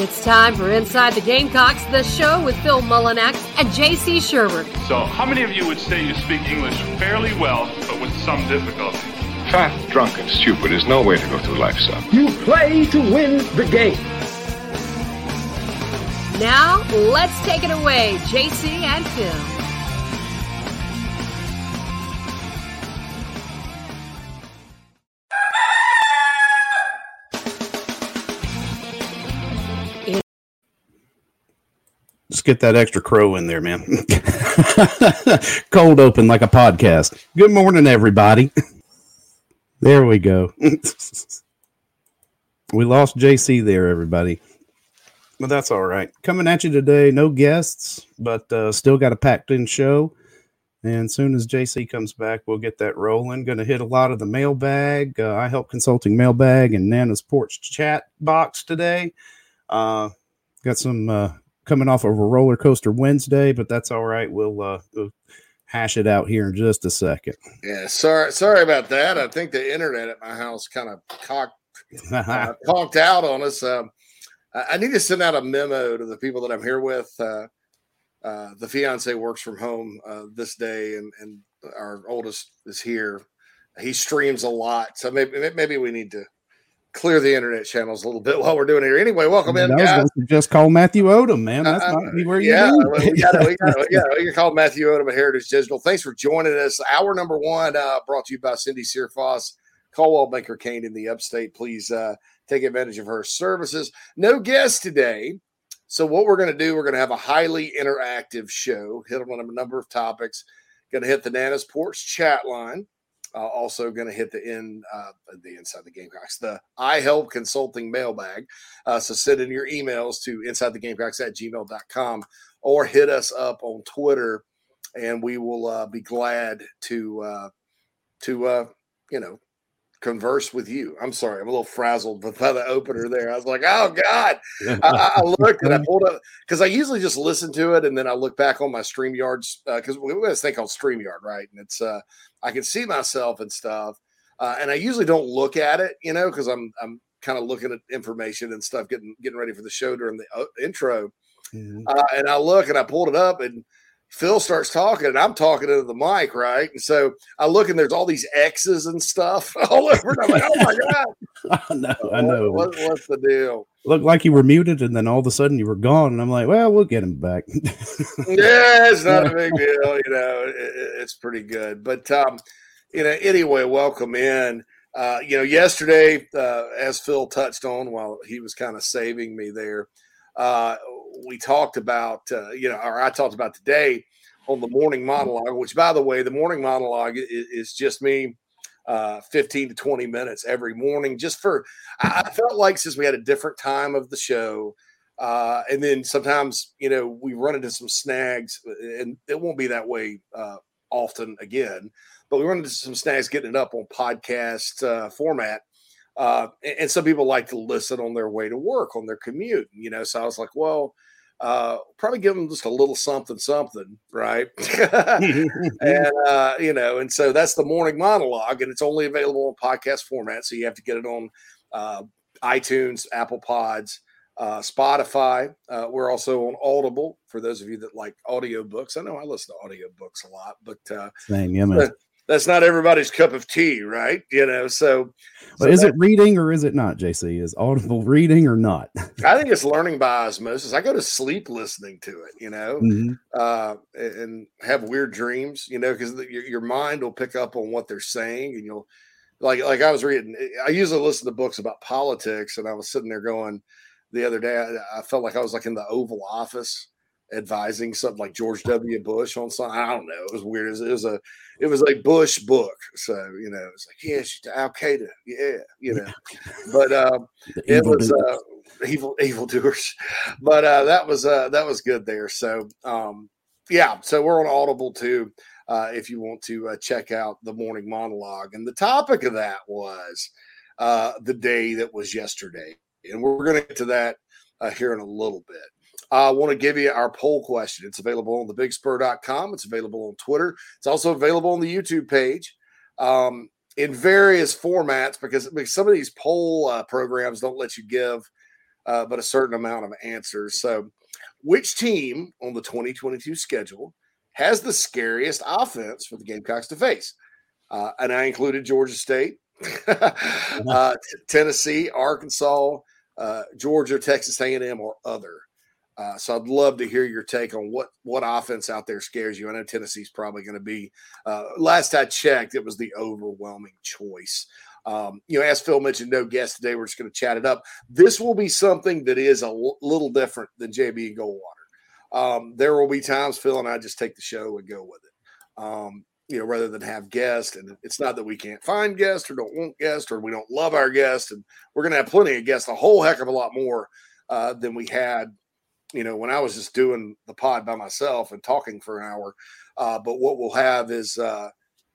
It's time for Inside the Gamecocks, the show with Phil Mullinax and JC Shurburtt. So, how many of you would say you speak English fairly well, but with some difficulty? Fat, drunk, and stupid is no way to go through life, son. You play to win the game. Now, let's take it away, JC and Phil. Get that extra crow in there, man. Cold open like a podcast. Good morning, everybody. There we go. we lost JC there, everybody. But that's all right. Coming at you today, no guests, but uh, still got a packed in show. And soon as JC comes back, we'll get that rolling. Going to hit a lot of the mailbag. Uh, iHelp Consulting mailbag and Nana's porch chat box today. Uh, got some uh, coming off of a roller coaster Wednesday, but that's all right. We'll, uh, we'll hash it out here in just a second. Yeah, sorry, sorry about that. I think the internet at my house kind of cocked, uh, conked out on us. Um, I need to send out a memo to the people that I'm here with. Uh, uh, the fiance works from home uh, this day, and and our oldest is here. He streams a lot, so maybe maybe we need to clear the internet channels a little bit while we're doing it here. Anyway, welcome in, guys. Just call Matthew Odom, man. That's uh, might be where you yeah, we got we got yeah, you call Matthew Odom at Heritage Digital. Thanks for joining us. Hour number one uh, brought to you by Cindy Searfoss, Coldwell Banker Caine in the Upstate. Please uh, take advantage of her services. No guest today. So what we're going to do, we're going to have a highly interactive show, hit on a number of topics. Going to hit the Nana's Porch chat line. Uh, also going to hit the in uh, the inside the Gamecocks, the iHelp Consulting mailbag. Uh, so send in your emails to inside the Gamecocks at gmail.com or hit us up on Twitter, and we will uh, be glad to uh, to uh, you know converse with you. I'm sorry, I'm a little frazzled by the opener there. I was like, oh God. I, I looked and I pulled up because I usually just listen to it and then I look back on my StreamYards because uh, we have this thing called StreamYard, right? And it's uh I can see myself and stuff. Uh, and I usually don't look at it, you know, because I'm I'm kind of looking at information and stuff, getting getting ready for the show during the uh, intro. Mm-hmm. Uh, and I look and I pulled it up and Phil starts talking and I'm talking into the mic, right? And so I look and there's all these X's and stuff all over. And I'm like, oh my God. I know. I know. What, what's the deal? Looked like you were muted and then all of a sudden you were gone. And I'm like, well, we'll get him back. yeah, it's not a big deal. You know, it, it's pretty good. But, um, you know, anyway, welcome in. Uh, you know, yesterday, uh, as Phil touched on while he was kind of saving me there, uh, we talked about, uh, you know, or I talked about today on the morning monologue, which, by the way, the morning monologue is, is just me uh, 15 to 20 minutes every morning, just for, I felt like since we had a different time of the show, uh, and then sometimes, you know, we run into some snags, and it won't be that way uh, often again, but we run into some snags getting it up on podcast uh, format. Uh, and some people like to listen on their way to work on their commute, you know. So I was like, well, uh, probably give them just a little something, something, right? and uh, you know, and so that's the morning monologue, and it's only available in podcast format, so you have to get it on uh, iTunes, Apple Pods, uh, Spotify. Uh, we're also on Audible for those of you that like audiobooks. I know I listen to audiobooks a lot, but uh, Same, yeah, man that's not everybody's cup of tea, right? You know, so. so is that, it reading or is it not, JC? Is audible reading or not? I think it's learning by osmosis. I go to sleep listening to it, you know, mm-hmm. uh, and have weird dreams, you know, because your, your mind will pick up on what they're saying, and you'll like like I was reading. I usually listen to books about politics, and I was sitting there going the other day. I, I felt like I was like in the Oval Office advising something like George W. Bush on something. I don't know. It was weird. It was, it was a it was a Bush book. So, you know, it's like, yeah, she's Al Qaeda. Yeah, you know. But um it was uh evil evil doers. But uh that was uh that was good there. So um yeah, so we're on Audible too. Uh, if you want to uh, check out the morning monologue. And the topic of that was uh, the day that was yesterday. And we're going to get to that uh, here in a little bit. I want to give you our poll question. It's available on thebigspur.com. It's available on Twitter. It's also available on the YouTube page um, in various formats because, because some of these poll uh, programs don't let you give uh, but a certain amount of answers. So, which team on the 2022 schedule has the scariest offense for the Gamecocks to face? Uh, and I included Georgia State, uh, t- Tennessee, Arkansas, uh, Georgia, Texas A&M, or other. Uh, so I'd love to hear your take on what what offense out there scares you. I know Tennessee's probably going to be. Uh, last I checked, it was the overwhelming choice. Um, you know, as Phil mentioned, no guest today. We're just going to chat it up. This will be something that is a l- little different than JB and Goldwater. Um, there will be times Phil and I just take the show and go with it. Um, you know, rather than have guests. And it's not that we can't find guests or don't want guests or we don't love our guests. And we're going to have plenty of guests, a whole heck of a lot more uh, than we had you know, when I was just doing the pod by myself and talking for an hour. Uh, but what we'll have is, uh,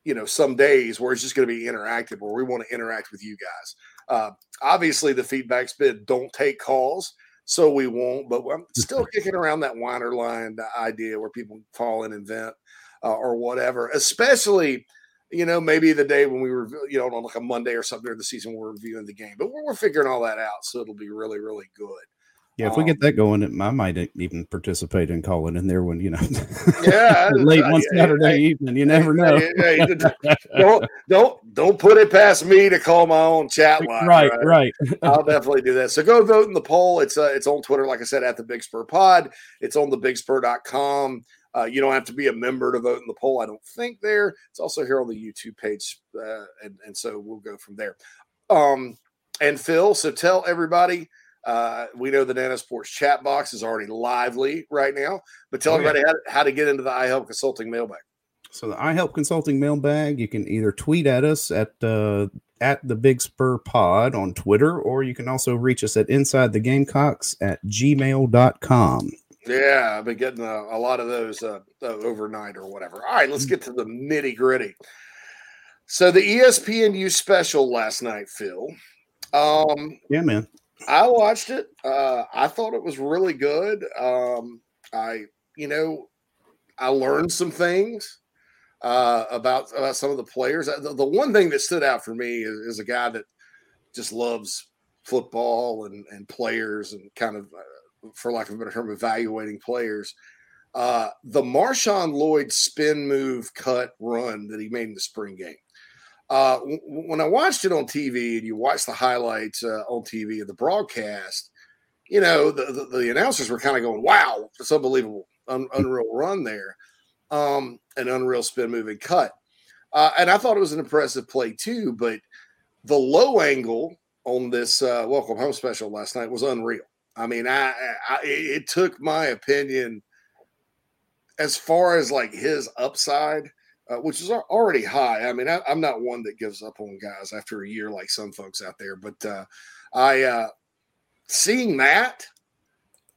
you know, some days where it's just going to be interactive, where we want to interact with you guys. Uh, obviously, the feedback's been don't take calls, so we won't. But I'm still kicking around that whiner line idea where people call in and vent uh, or whatever, especially. You know, maybe the day when we were, you know, on like a Monday or something during the season, we're reviewing the game, but we're, we're figuring all that out. So it'll be really, really good. Yeah, if we get that going, I might even participate in calling in there when you know. Yeah, late one Saturday evening. You never know. Yeah, don't don't don't put it past me to call my own chat line. Right, right. right. I'll definitely do that. So go vote in the poll. It's uh, it's on Twitter, like I said, at the Big Spur Pod. It's on the BigSpur.com. Uh, you don't have to be a member to vote in the poll. I don't think there. It's also here on the YouTube page, uh, and and so we'll go from there. Um, and Phil, so tell everybody uh, we know the Nana's Porch chat box is already lively right now, but tell oh, everybody yeah. how, how, to get into the iHelp Consulting mailbag. So the iHelp Consulting mailbag, you can either tweet at us at uh, at the Big Spur Pod on Twitter, or you can also reach us at Inside the Gamecocks at gmail.com. Yeah, I've been getting a, a lot of those uh, uh, overnight or whatever. All right, let's get to the nitty gritty. So the ESPNU special last night, Phil. Um, yeah, man. I watched it. Uh, I thought it was really good. Um, I, you know, I learned some things uh, about about some of the players. The, the, one thing that stood out for me is, is, a guy that just loves football and and players and kind of, uh, for lack of a better term, evaluating players. Uh, the Marshawn Lloyd spin move cut run that he made in the spring game uh, when I watched it on TV and you watch the highlights uh, on TV of the broadcast, you know, the, the, the announcers were kind of going, wow, it's unbelievable, un- unreal run there, um, an unreal spin moving cut. Uh, and I thought it was an impressive play too, but the low angle on this uh, welcome home special last night was unreal. I mean, I, I it took my opinion as far as like his upside – uh, which is already high. I mean, I, am not one that gives up on guys after a year like some folks out there, but uh, I uh, seeing that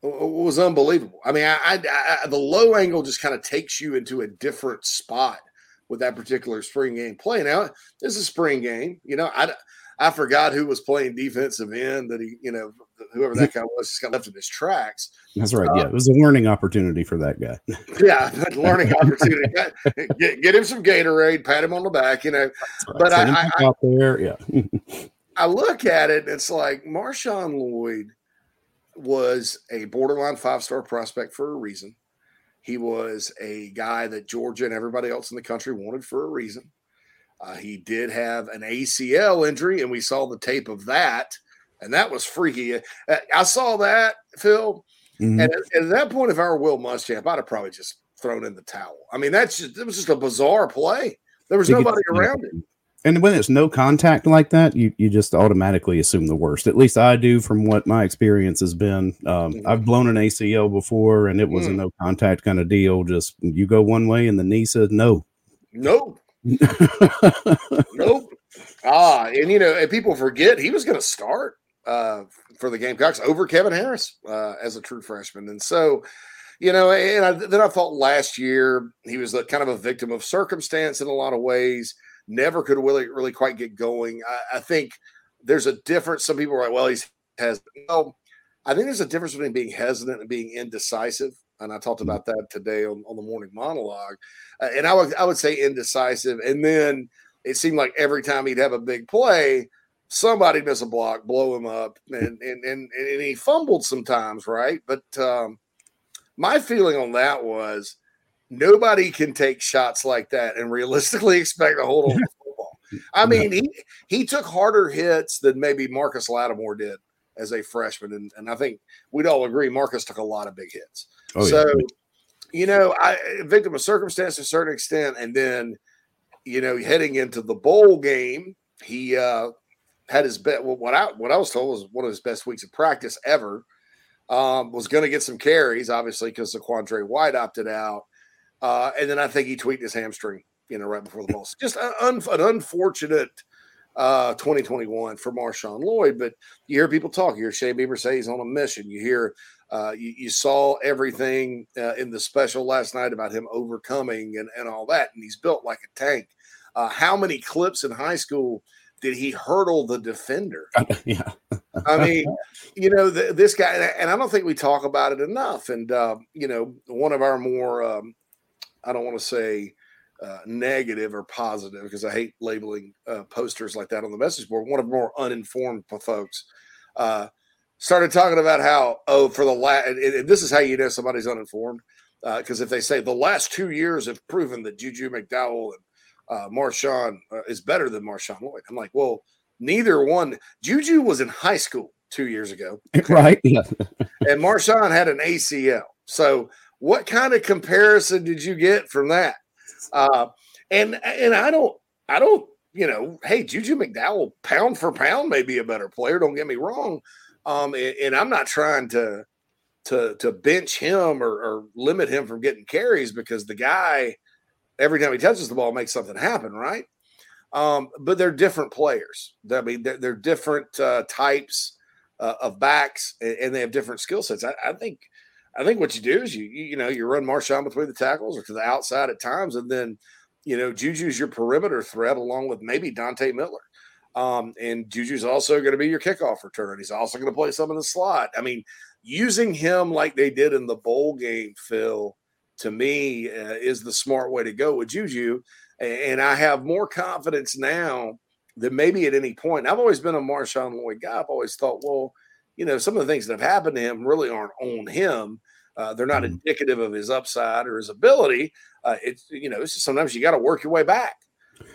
was unbelievable. I mean, I, I, I the low angle just kind of takes you into a different spot with that particular spring game play. Now, this is a spring game. You know, I I forgot who was playing defensive end that he, you know, whoever that guy was, just got left in his tracks. That's right. yeah, uh, it was a learning opportunity for that guy. yeah, learning opportunity. get, get, him some Gatorade, pat him on the back, you know. Right. But I, I, I, out there, yeah. I look at it, it's like Marshawn Lloyd was a borderline five star prospect for a reason. He was a guy that Georgia and everybody else in the country wanted for a reason. Uh, he did have an ACL injury, and we saw the tape of that, and that was freaky. Uh, I saw that, Phil, mm-hmm. and at, at, that point, if I were Will Muschamp, I'd have probably just thrown in the towel. I mean, that's just it was just a bizarre play. There was nobody around him. And when it's no contact like that, you, you just automatically assume the worst. At least I do from what my experience has been. Um, mm-hmm. I've blown an ACL before and it was mm. a no contact kind of deal. Just you go one way and the knee says no. No nope. Ah, and you know, and people forget he was going to start uh, for the Gamecocks over Kevin Harris uh, as a true freshman, and so you know, and I, then I thought last year he was a, kind of a victim of circumstance in a lot of ways. Never could really, really quite get going. I, I think there's a difference. Some people are like, well, he's has. Well, I think there's a difference between being hesitant and being indecisive and I talked mm-hmm. about that today on, on the morning monologue. Uh, and I would I would say indecisive, and then it seemed like every time he'd have a big play, somebody miss a block, blow him up, and and and, and he fumbled sometimes, right? But um, my feeling on that was nobody can take shots like that and realistically expect to hold on to football. I mean, he he took harder hits than maybe Marcus Lattimore did as a freshman, and, and I think we'd all agree Marcus took a lot of big hits. Oh, yeah. so, you know, I victim of circumstance to a certain extent, and then you know, heading into the bowl game, he uh, had his bet. Well, what I what I was told was one of his best weeks of practice ever. Um, was going to get some carries, obviously, because ZaQuandre White opted out, uh, and then I think he tweaked his hamstring, you know, right before the ball. Just an, un, an unfortunate uh, 2021 for Marshawn Lloyd. But you hear people talk. You hear Shane Beamer say he's on a mission. You hear uh, you, you, saw everything uh, in the special last night about him overcoming and, and all that, and he's built like a tank. Uh, how many clips in high school did he hurdle the defender? yeah. I mean, you know, the, this guy, and I don't think we talk about it enough. And, uh, you know, one of our more, um, I don't want to say uh, negative or positive because I hate labeling uh, posters like that on the message board. One of more uninformed folks uh, started talking about how, oh, for the last, and this is how you know somebody's uninformed. Because uh, if they say the last two years have proven that Juju McDowell and uh, Marshawn uh, is better than Marshawn Lloyd. I'm like, well, neither one. Juju was in high school two years ago, right? Yeah. and Marshawn had an ACL. So, what kind of comparison did you get from that? Uh, and and I don't, I don't, you know, hey, Juju McDowell, pound for pound, may be a better player. Don't get me wrong. Um, and, and I'm not trying to to to bench him or, or limit him from getting carries because the guy every time he touches the ball makes something happen, right? Um, but they're different players. I mean, they're, they're different uh, types uh, of backs, and, and, they have different skill sets. I, I, think, I think what you do is you, you know, you run Marshawn between the tackles or to the outside at times, and then, you know, Juju's your perimeter threat along with maybe Dante Miller. Um, and Juju's also going to be your kickoff return. He's also going to play some in the slot. I mean, using him like they did in the bowl game, Phil, to me uh, is the smart way to go with Juju. And I have more confidence now than maybe at any point. I've always been a Marshawn Lloyd guy. I've always thought, well, you know, some of the things that have happened to him really aren't on him. Uh, they're not mm-hmm. indicative of his upside or his ability. Uh, it's you know, it's sometimes you got to work your way back.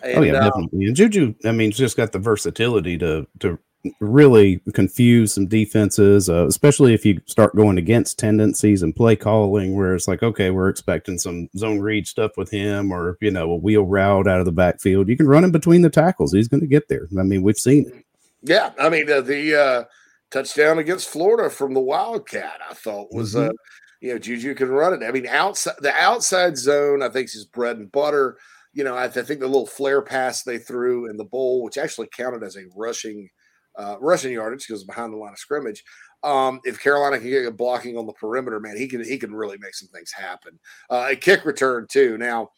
And, oh yeah, uh, definitely. And Juju, I mean, just got the versatility to to really confuse some defenses, uh, especially if you start going against tendencies and play calling, where it's like, okay, we're expecting some zone read stuff with him, or you know, a wheel route out of the backfield. You can run him between the tackles; he's going to get there. I mean, we've seen it. Yeah, I mean, uh, the uh, touchdown against Florida from the Wildcat, I thought was, mm-hmm. uh, you know, Juju can run it. I mean, outside the outside zone, I think is bread and butter. You know, I, I think the little flare pass they threw in the bowl, which actually counted as a rushing uh, rushing yardage because behind the line of scrimmage. Um, if Carolina can get a blocking on the perimeter, man, he can he can really make some things happen. Uh, a kick return too. Now,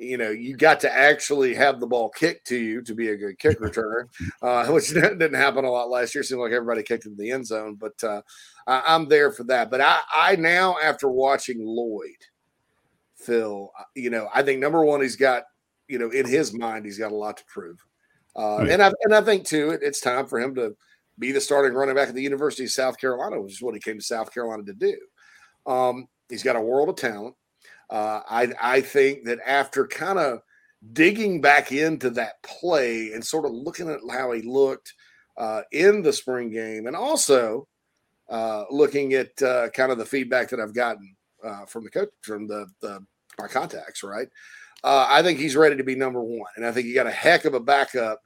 you know, you got to actually have the ball kicked to you to be a good kick returner, uh, which didn't happen a lot last year. Seemed like everybody kicked in the end zone, but uh, I, am there for that. But I, I now, after watching Lloyd, Phil, uh, you know, I think number one, he's got, you know, in his mind, he's got a lot to prove. Uh, right. And I and I think too, it, it's time for him to be the starting running back at the University of South Carolina, which is what he came to South Carolina to do. Um, he's got a world of talent. Uh, I I think that after kind of digging back into that play and sort of looking at how he looked uh, in the spring game, and also uh, looking at uh, kind of the feedback that I've gotten uh, from the coach, from the, the my contacts, right? Uh, I think he's ready to be number one, and I think he got a heck of a backup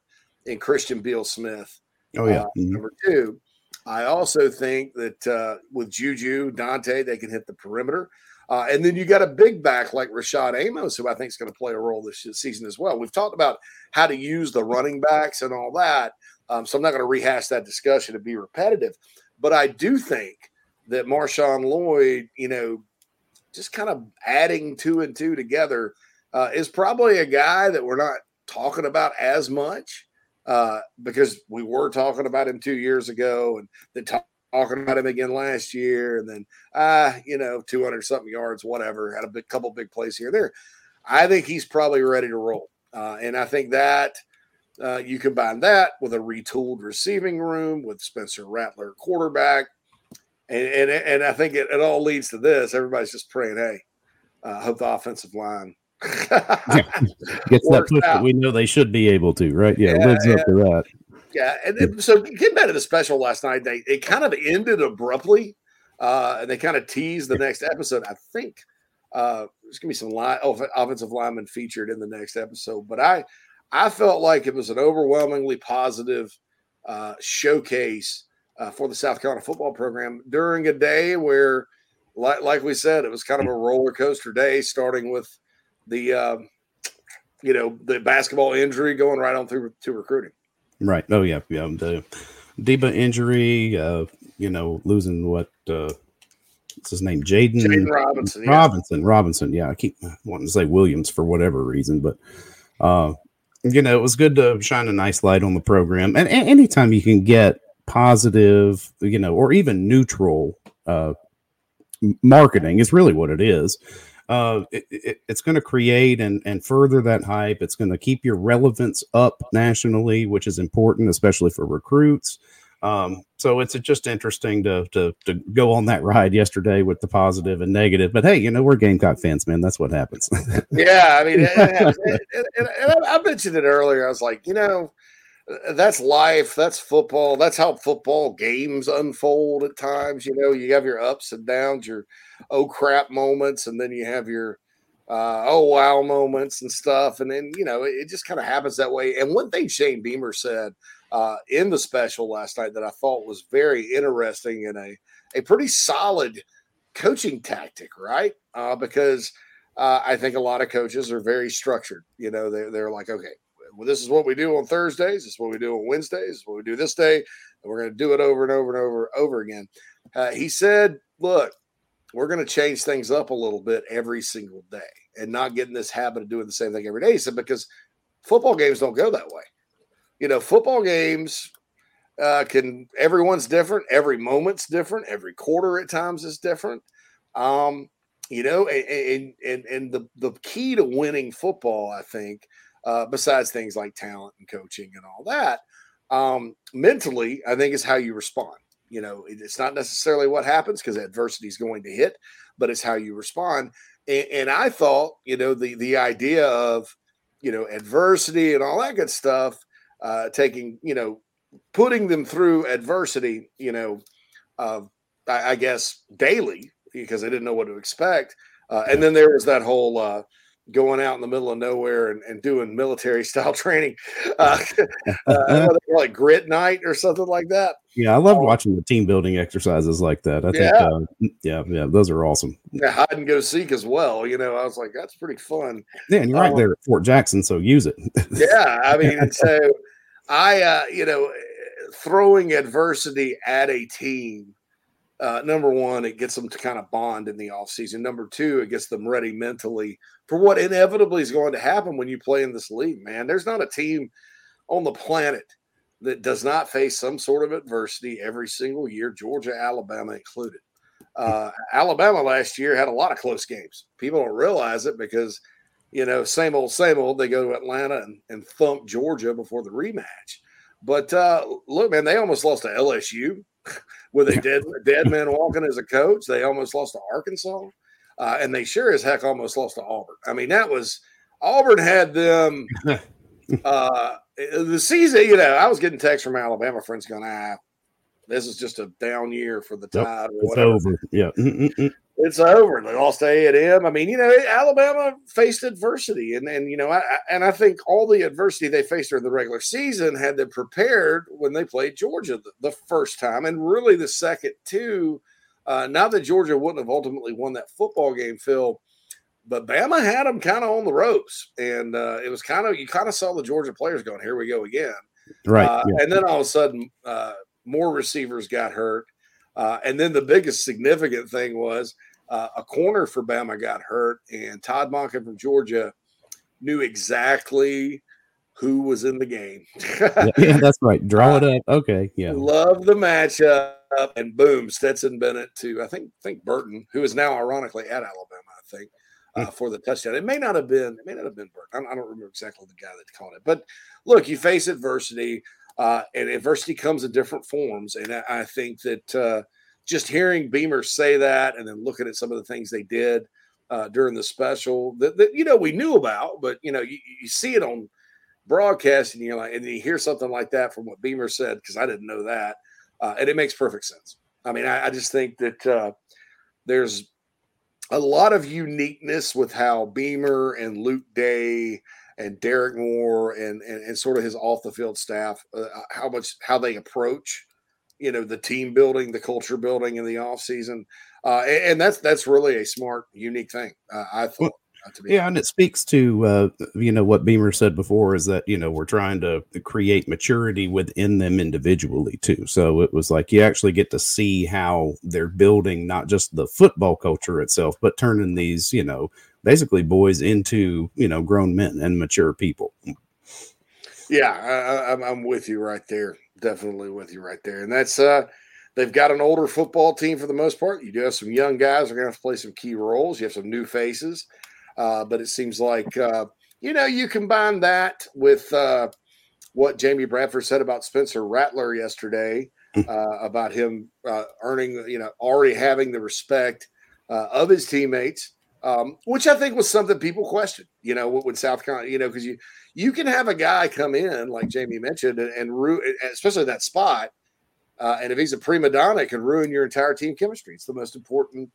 in Christian Beal Smith. Oh yeah, uh, mm-hmm. number two. I also think that uh, with Juju Dante, they can hit the perimeter. Uh, and then you got a big back like Rashad Amos, who I think is going to play a role this season as well. We've talked about how to use the running backs and all that. Um, so I'm not going to rehash that discussion and be repetitive. But I do think that Marshawn Lloyd, you know, just kind of adding two and two together uh, is probably a guy that we're not talking about as much uh, because we were talking about him two years ago and then talk, talking about him again last year and then uh, you know 200 something yards whatever had a big couple big plays here there i think he's probably ready to roll uh, and i think that Uh, you combine that with a retooled receiving room with Spencer Rattler quarterback, and and, and I think it, it all leads to this. Everybody's just praying, hey, uh, hope the offensive line Gets that push that we know they should be able to, right? Yeah, Yeah, lives up to that. Yeah, and, and so getting back to the special last night, they it kind of ended abruptly, uh, and they kind of teased the next episode. I think uh, there's gonna be some line, off- offensive lineman featured in the next episode, but I I felt like it was an overwhelmingly positive uh, showcase uh, for the South Carolina football program during a day where, like like we said, it was kind of a roller coaster day, starting with the um, you know the basketball injury going right on through to recruiting. Right. Oh yeah, yeah. The Deba injury, uh, you know, losing what uh what's his name? Jaden Jaden Robinson, yeah. Robinson. Robinson. Yeah, I keep wanting to say Williams for whatever reason, but uh you know, it was good to shine a nice light on the program. And, and anytime you can get positive, you know, or even neutral uh marketing is really what it is. Uh, it, it, it's going to create and, and further that hype. It's going to keep your relevance up nationally, which is important, especially for recruits. Um, so it's just interesting to, to to go on that ride yesterday with the positive and negative. But hey, you know we're Gamecock fans, man. That's what happens. Yeah, I mean, it and, and- and I I mentioned it earlier. I was like, you know, that's life. That's football. That's how football games unfold at times. You know, you have your ups and downs, your oh crap moments, and then you have your uh, oh wow moments and stuff. And then you know, it, it just kind of happens that way. And one thing Shane Beamer said uh, in the special last night that I thought was very interesting and a a pretty solid coaching tactic, right? Uh, because uh, I think a lot of coaches are very structured. You know, they're, they're like, okay, well, this is what we do on Thursdays. This is what we do on Wednesdays. This is what we do this day. And we're going to do it over and over and over over again. Uh, he said, look, we're going to change things up a little bit every single day and not get in this habit of doing the same thing every day. He said, because football games don't go that way. You know, football games uh, can, everyone's different. Every moment's different. Every quarter at times is different. Um, you know, and and and, the the key to winning football, I think, uh, besides things like talent and coaching and all that, um, mentally, I think is how you respond. You know, it's not necessarily what happens because adversity is going to hit, but it's how you respond. And, and I thought, you know, the the idea of you know adversity and all that good stuff, uh, taking you know, putting them through adversity, you know, uh, I, I guess daily because they didn't know what to expect. Uh, and then there was that whole uh, going out in the middle of nowhere and, and doing military style training, uh, uh, what they call it, grit night or something like that. yeah, I loved watching the team building exercises like that. I think, Yeah. uh, yeah, yeah, those are awesome. Yeah, hide and go seek as well. You know, I was like, that's pretty fun. Yeah, and you're right Oh. there at Fort Jackson, so use it. Yeah, I mean, so I, uh, you know, throwing adversity at a team. Uh, number one, it gets them to kind of bond in the offseason. Number two, it gets them ready mentally for what inevitably is going to happen when you play in this league, man. There's not a team on the planet that does not face some sort of adversity every single year, Georgia, Alabama included. Uh, Alabama last year had a lot of close games. People don't realize it because, you know, same old, same old. They go to Atlanta and, and thump Georgia before the rematch. But uh, look, man, they almost lost to LSU with a dead dead man walking as a coach. They almost lost to Arkansas, uh, and they sure as heck almost lost to Auburn. I mean, that was Auburn had them. uh, the season, you know, I was getting texts from Alabama friends going, "Ah, this is just a down year for the Yep, Tide." or It's whatever over. Yeah. It's over. They lost to A and M. I mean, you know, Alabama faced adversity, and and you know, I, and I think all the adversity they faced during the regular season had them prepared when they played Georgia the, the first time, and really the second too. Uh, not that Georgia wouldn't have ultimately won that football game, Phil, but Bama had them kind of on the ropes, and uh, it was kind of you kind of saw the Georgia players going, "Here we go again." Right. Uh, yeah. And then all of a sudden, uh, more receivers got hurt. Uh, and then the biggest significant thing was uh, a corner for Bama got hurt, and Todd Monken from Georgia knew exactly who was in the game. yeah, that's right. Draw it up. Okay. Yeah. Love the matchup, and boom, Stetson Bennett to I think think Burton, who is now ironically at Alabama, I think. uh, for the touchdown. It may not have been. It may not have been Burke. I don't, I don't remember exactly the guy that caught it. But look, you face adversity, uh, and adversity comes in different forms. And I, I think that uh, just hearing Beamer say that, and then looking at some of the things they did uh, during the special that, that you know we knew about, but you know you, you see it on broadcast, and you're like, and you hear something like that from what Beamer said because I didn't know that, uh, and it makes perfect sense. I mean, I, I just think that uh, there's a lot of uniqueness with how Beamer and Luke Day and Derek Moore and, and, and sort of his off the field staff, uh, how much how they approach, you know, the team building, the culture building in the off season, uh, and, and, that's that's really a smart, unique thing. Uh, I thought. Yeah, and it speaks to uh, you know what Beamer said before is that you know we're trying to create maturity within them individually too. So it was like you actually get to see how they're building not just the football culture itself, but turning these you know basically boys into you know grown men and mature people. Yeah, I, I'm, I'm with you right there. Definitely with you right there, and that's uh They've got an older football team for the most part. You do have some young guys are going to have to play some key roles. You have some new faces. Uh, but it seems like uh, you know you combine that with uh, what Jamie Bradford said about Spencer Rattler yesterday hmm. uh, about him uh, earning you know already having the respect uh, of his teammates. Um, which I think was something people questioned, you know, with South Carolina, you know, because you you can have a guy come in like Jamie mentioned and, and ruin, especially that spot, and if he's a prima donna, it can ruin your entire team chemistry. It's the most important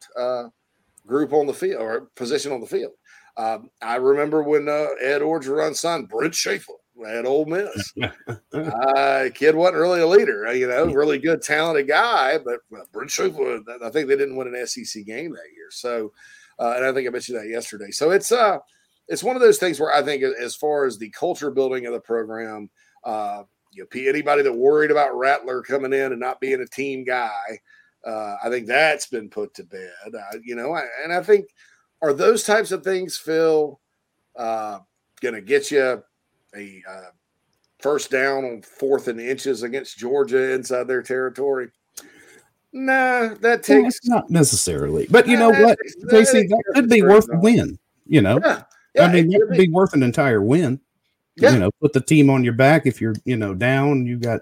group on the field or position on the field. Um, I remember when uh, Ed Orgeron's son, Brent Schaeffer, at Ole Miss. uh, kid wasn't really a leader, uh, you know, really good, talented guy, but uh, Brent Schaeffer, I think they didn't win an SEC game that year. So, uh, and I think I mentioned that yesterday. So it's uh, it's one of those things where I think, as far as the culture building of the program, uh, you know, anybody that worried about Rattler coming in and not being a team guy, uh, I think that's been put to bed. Uh, you know, and I think are those types of things, Phil, uh, going to get you a uh, first down on fourth and inches against Georgia inside their territory? Nah, that takes well, not necessarily. But you know what, Casey, that could be worth a win. You know, yeah, yeah, I mean, that could be. be worth an entire win. Yeah. You know, put the team on your back if you're, you know, down. You got,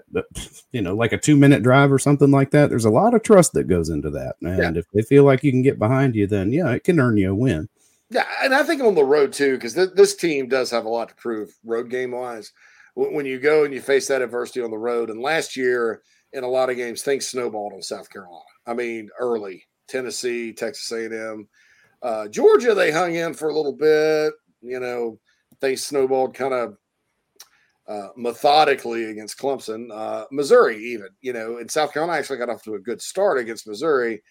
you know, like a two minute drive or something like that. There's a lot of trust that goes into that, and yeah. if they feel like you can get behind you, then yeah, it can earn you a win. Yeah, and I think on the road too, because th- this team does have a lot to prove road game wise. W- when you go and you face that adversity on the road, and last year in a lot of games, things snowballed on South Carolina. I mean, early Tennessee, Texas A&M, uh, Georgia, they hung in for a little bit. You know, they snowballed kind of uh, methodically against Clemson. Uh, Missouri, even, you know, and South Carolina actually got off to a good start against Missouri.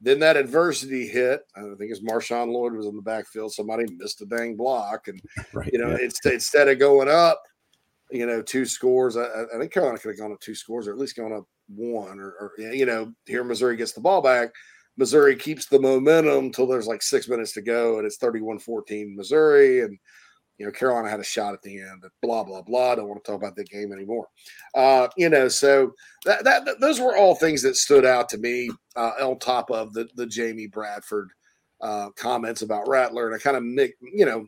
Then that adversity hit. I think it's Marshawn Lloyd was in the backfield. Somebody missed a dang block. And, right, you know, yeah. it's, instead of going up, you know, two scores, I, I think Carolina could have gone up two scores or at least gone up one or, or you know, here Missouri gets the ball back. Missouri keeps the momentum till there's like six minutes to go and it's 31 14 Missouri. And, you know, Carolina had a shot at the end, blah blah blah. Don't want to talk about the game anymore. Uh, you know, so that, that, that, those were all things that stood out to me uh, on top of the the Jamie Bradford uh, comments about Rattler, and I kind of make, you know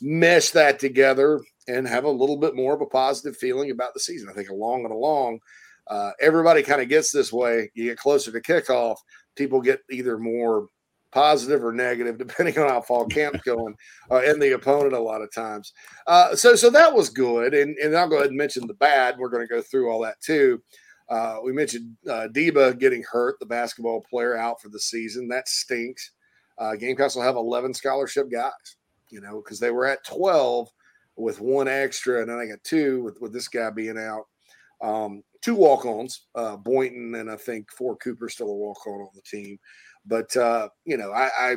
mesh that together and have a little bit more of a positive feeling about the season. I think along and along, uh, everybody kind of gets this way. You get closer to kickoff, people get either more positive or negative, depending on how fall camp's going, uh, and the opponent a lot of times. Uh, so, so that was good, and and I'll go ahead and mention the bad. We're going to go through all that too. Uh, we mentioned uh, Deba getting hurt, the basketball player out for the season. That stinks. Uh, Gamecocks will have 11 scholarship guys, you know, because they were at 12 with one extra, and then I got two with, with this guy being out. Um, two walk-ons, uh, Boynton and I think four Cooper still a walk-on on the team. But uh, you know, I, I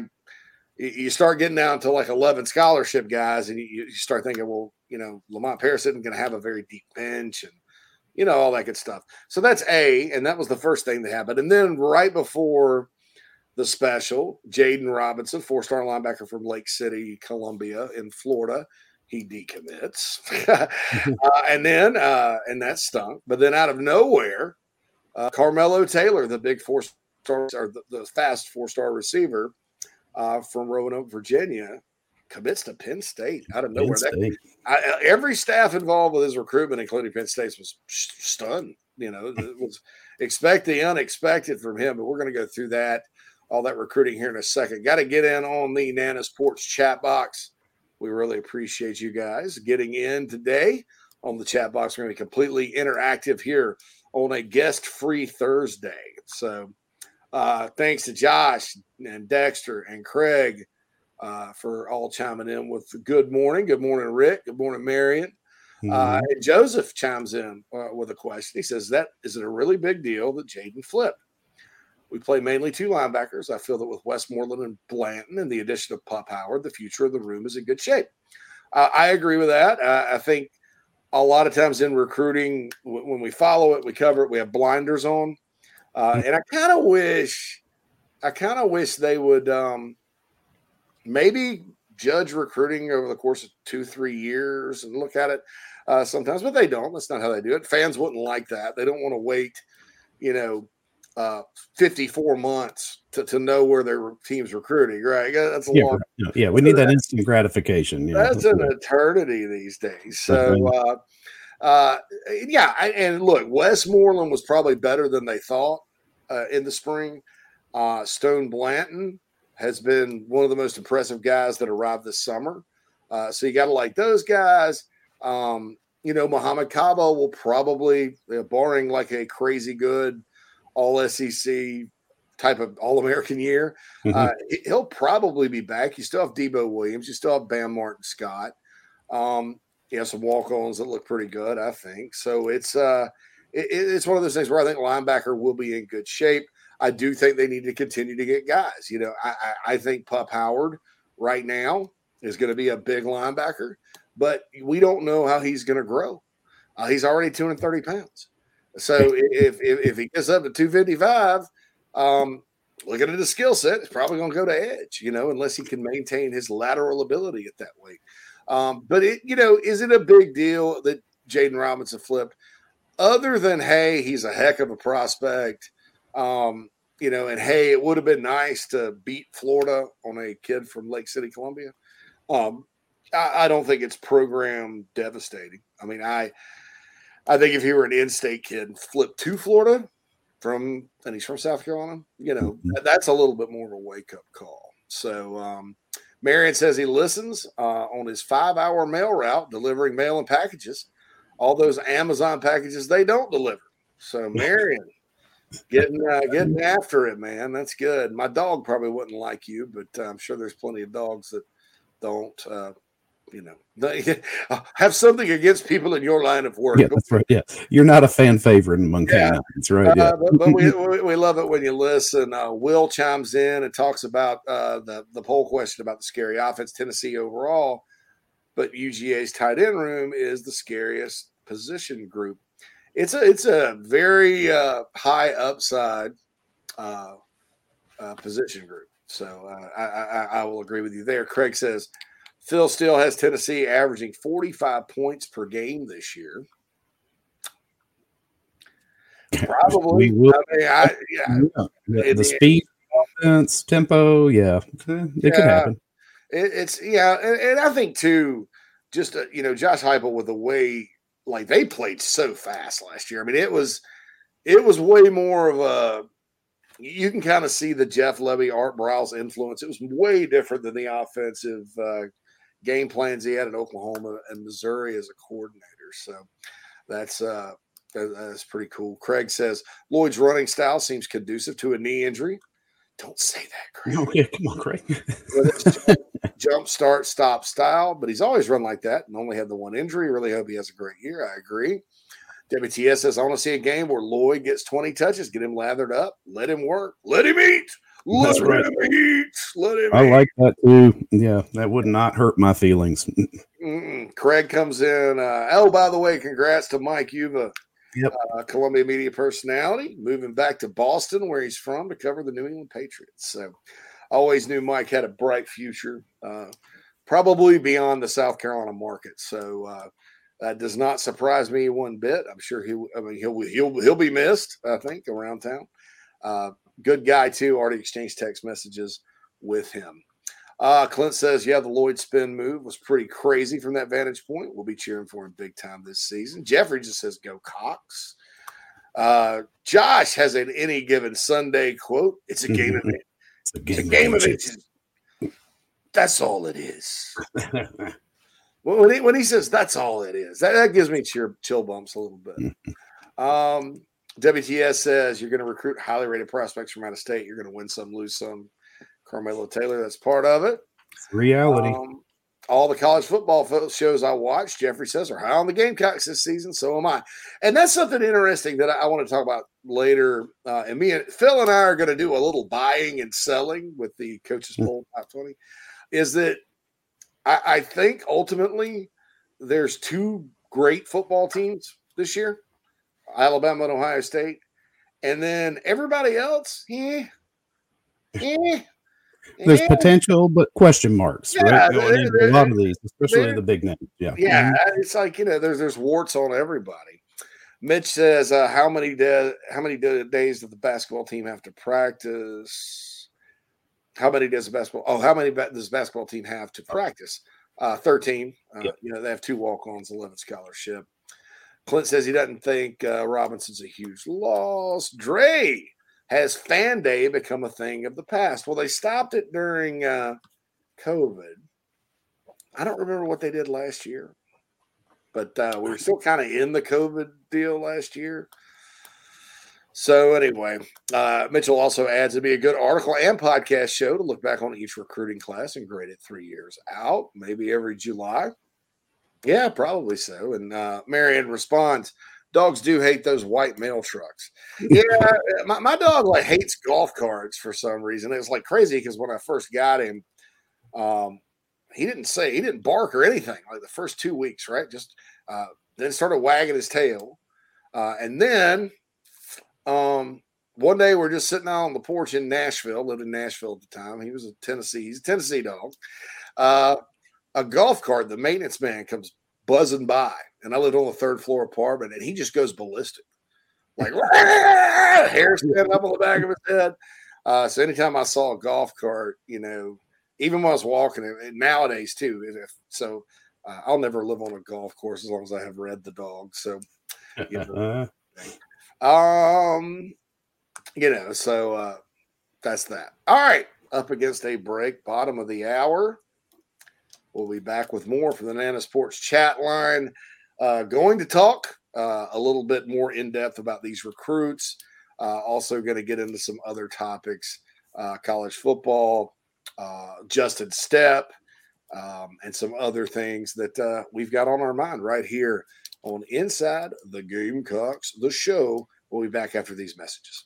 you start getting down to like 11 scholarship guys and you, you start thinking, well, you know, Lamont Paris isn't going to have a very deep bench and, you know, all that good stuff. So that's A. And that was the first thing that happened. And then right before the special, Jaden Robinson, four star linebacker from Lake City, Columbia in Florida, he decommits. uh, and then, uh, and that stunk. But then out of nowhere, uh, Carmelo Taylor, the big four star or the, the fast four star receiver uh, from Roanoke, Virginia, commits to Penn State out of nowhere. That, I, every staff involved with his recruitment, including Penn State, was stunned. You know, it was expect the unexpected from him. But we're going to go through that, all that recruiting here in a second. Got to get in on the Nana's Porch chat box. We really appreciate you guys getting in today on the chat box. We're going to be completely interactive here on a guest-free Thursday. So, uh, thanks to Josh and Dexter and Craig uh, for all chiming in with good morning. Good morning, Rick. Good morning, Marion. Uh, Mhm. and Joseph chimes in uh, with a question. He says, "That is it a really big deal that Jaden flipped? We play mainly two linebackers. I feel that with Westmoreland and Blanton and the addition of Pup Howard, the future of the room is in good shape. Uh, I agree with that. Uh, I think a lot of times in recruiting, w- when we follow it, we cover it, we have blinders on, uh, and I kind of wish, I kind of wish they would um, maybe judge recruiting over the course of two, three years and look at it uh, sometimes, but they don't. That's not how they do it. Fans wouldn't like that. They don't want to wait, you know, uh, 54 months to, to know where their team's recruiting, right? That's a Yeah, long, yeah, we need that instant gratification. Yeah, that's an eternity these days. So, uh, uh, yeah, I, and look, Westmoreland was probably better than they thought uh, in the spring. Uh, Stone Blanton has been one of the most impressive guys that arrived this summer. Uh, so you got to like those guys. Um, you know, Mohamed Kaba will probably, uh, barring like a crazy good all SEC type of All American year, Mhm. uh, he- he'll probably be back. You still have Debo Williams. You still have Bam Martin Scott. Um, you have some walk-ons that look pretty good, I think. So it's uh, it, it's one of those things where I think linebacker will be in good shape. I do think they need to continue to get guys. You know, I, I, I think Pup Howard right now is going to be a big linebacker, but we don't know how he's going to grow. Uh, he's already 230 pounds. So if, if, if he gets up to 255, um, looking at his skill set, it's probably going to go to edge, you know, unless he can maintain his lateral ability at that weight. Um, but it, you know, is it a big deal that Jaden Robinson flipped? Other than hey, he's a heck of a prospect. Um, you know, and hey, it would have been nice to beat Florida on a kid from Lake City, Columbia. Um, I, I don't think it's program devastating. I mean, I I think if he were an in-state kid flip to Florida from and he's from South Carolina, you know, that- that's a little bit more of a wake-up call. So um Marion says he listens uh, on his five-hour mail route, delivering mail and packages. All those Amazon packages they don't deliver. So Marion, getting uh, getting after it, man. That's good. My dog probably wouldn't like you, but I'm sure there's plenty of dogs that don't. Uh, you know, have something against people in your line of work. Yeah, that's right. Yeah, you're not a fan favorite among Yeah. canines, right? Yeah. Uh, but, but we, we, we love it when you listen. Uh, Will chimes in and talks about uh, the the poll question about the scary offense, Tennessee overall, but UGA's tight end room is the scariest position group. It's a it's a very uh, high upside uh, uh, position group. So uh, I, I, I will agree with you there. Craig says Phil still has Tennessee averaging 45 points per game this year. Probably. Will- I mean, I, yeah, Yeah, the, the speed, offense, tempo. Yeah, it could happen. It, it's yeah, and, and I think too, just uh, you know, Josh Heupel with the way like they played so fast last year. I mean, it was it was way more of a. You can kind of see the Jeff Lebby, Art Briles influence. It was way different than the offensive uh, game plans he had in Oklahoma and Missouri as a coordinator. So that's uh, that- that's pretty cool. Craig says Lloyd's running style seems conducive to a knee injury. Don't say that, Craig. Okay, come on, Craig. jump, jump, start, stop style, but he's always run like that and only had the one injury. Really hope he has a great year. I agree. WTS says, I want to see a game where Lloyd gets 20 touches, get him lathered up, let him work, let him eat, let That's right. him eat, let him I eat. like that too. Yeah, that would not hurt my feelings. Mm-mm. Craig comes in. Uh, oh, by the way, congrats to Mike Uva, Yep. uh, Columbia media personality, moving back to Boston, where he's from, to cover the New England Patriots. So, always knew Mike had a bright future, uh, probably beyond the South Carolina market. So, uh, that does not surprise me one bit. I'm sure he, I mean, he'll he'll he'll be missed. I think around town. Uh, good guy too. Already exchanged text messages with him. Uh, Clint says, yeah, the Lloyd spin move was pretty crazy from that vantage point. We'll be cheering for him big time this season. Jeffrey just says, go Cox. Uh, Josh has an any given Sunday quote. It's a game of it. It's a game, It's a game of inches. That's all it is. When he, when he says that's all it is, that, that gives me chill, chill bumps a little bit. Um, WTS says you're going to recruit highly rated prospects from out of state. You're going to win some, lose some. Carmelo Taylor, that's part of it. It's reality. Um, all the college football shows I watch, Jeffrey says, are high on the Gamecocks this season. So am I. And that's something interesting that I, I want to talk about later. Uh, and me and Phil and I are going to do a little buying and selling with the coaches poll top 20. Is that I, I think ultimately there's two great football teams this year Alabama and Ohio State. And then everybody else, yeah, yeah. There's yeah. potential, but question marks, Yeah, right? There- into a lot of these, especially the big names. Yeah. Yeah, it's like you know, there's there's warts on everybody. Mitch says, uh, "How many da- how many da- days does the basketball team have to practice? How many does the basketball? Oh, how many ba- does the basketball team have to practice? Uh, Thirteen. Uh, Yep. You know, they have two walk-ons, eleven scholarship. Clint says he doesn't think uh, Robinson's a huge loss. Dre has fan day become a thing of the past? Well, they stopped it during uh, COVID. I don't remember what they did last year, but uh, we were still kind of in the COVID deal last year. So anyway, uh, Mitchell also adds it'd be a good article and podcast show to look back on each recruiting class and grade it three years out, maybe every July. Yeah, probably so. And uh, Marion responds, "Dogs do hate those white mail trucks." Yeah, my, my dog like hates golf carts for some reason. It was like crazy because when I first got him, um, he didn't say he didn't bark or anything like the first two weeks, right? Just uh, then started wagging his tail, uh, and then um, one day we're just sitting out on the porch in Nashville. Lived in Nashville at the time. He was a Tennessee. He's a Tennessee dog. Uh, a golf cart. The maintenance man comes buzzing by, and I lived on the third floor apartment, and he just goes ballistic, like hair standing up on the back of his head. Uh, so anytime I saw a golf cart, you know, even when I was walking, and nowadays too. So uh, I'll never live on a golf course as long as I have read the dog. So you know, um, you know, so uh, that's that. All right, up against a break, bottom of the hour. We'll be back with more from the Nana's Porch chat line. Uh, going to talk uh, a little bit more in depth about these recruits. Uh, also, going to get into some other topics uh, college football, uh, Justin Stepp, um, and some other things that uh, we've got on our mind right here on Inside the Gamecocks, the show. We'll be back after these messages.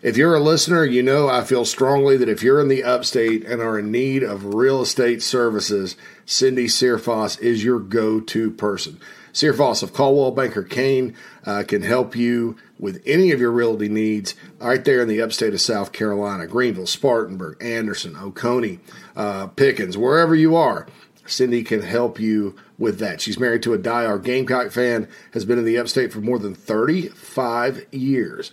If you're a listener, you know I feel strongly that if you're in the upstate and are in need of real estate services, Cindy Searfoss is your go to person. Searfoss of Coldwell Banker Caine uh, can help you with any of your realty needs right there in the upstate of South Carolina Greenville, Spartanburg, Anderson, Oconee, uh, Pickens, wherever you are. Cindy can help you with that. She's married to a diehard Gamecock fan, has been in the upstate for more than 35 years.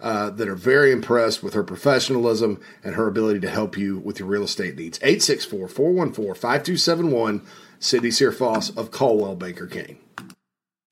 uh, that are very impressed with her professionalism and her ability to help you with your real estate needs. 864 414 5271, Cindy Searfoss of Coldwell Banker Caine.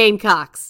Gamecocks.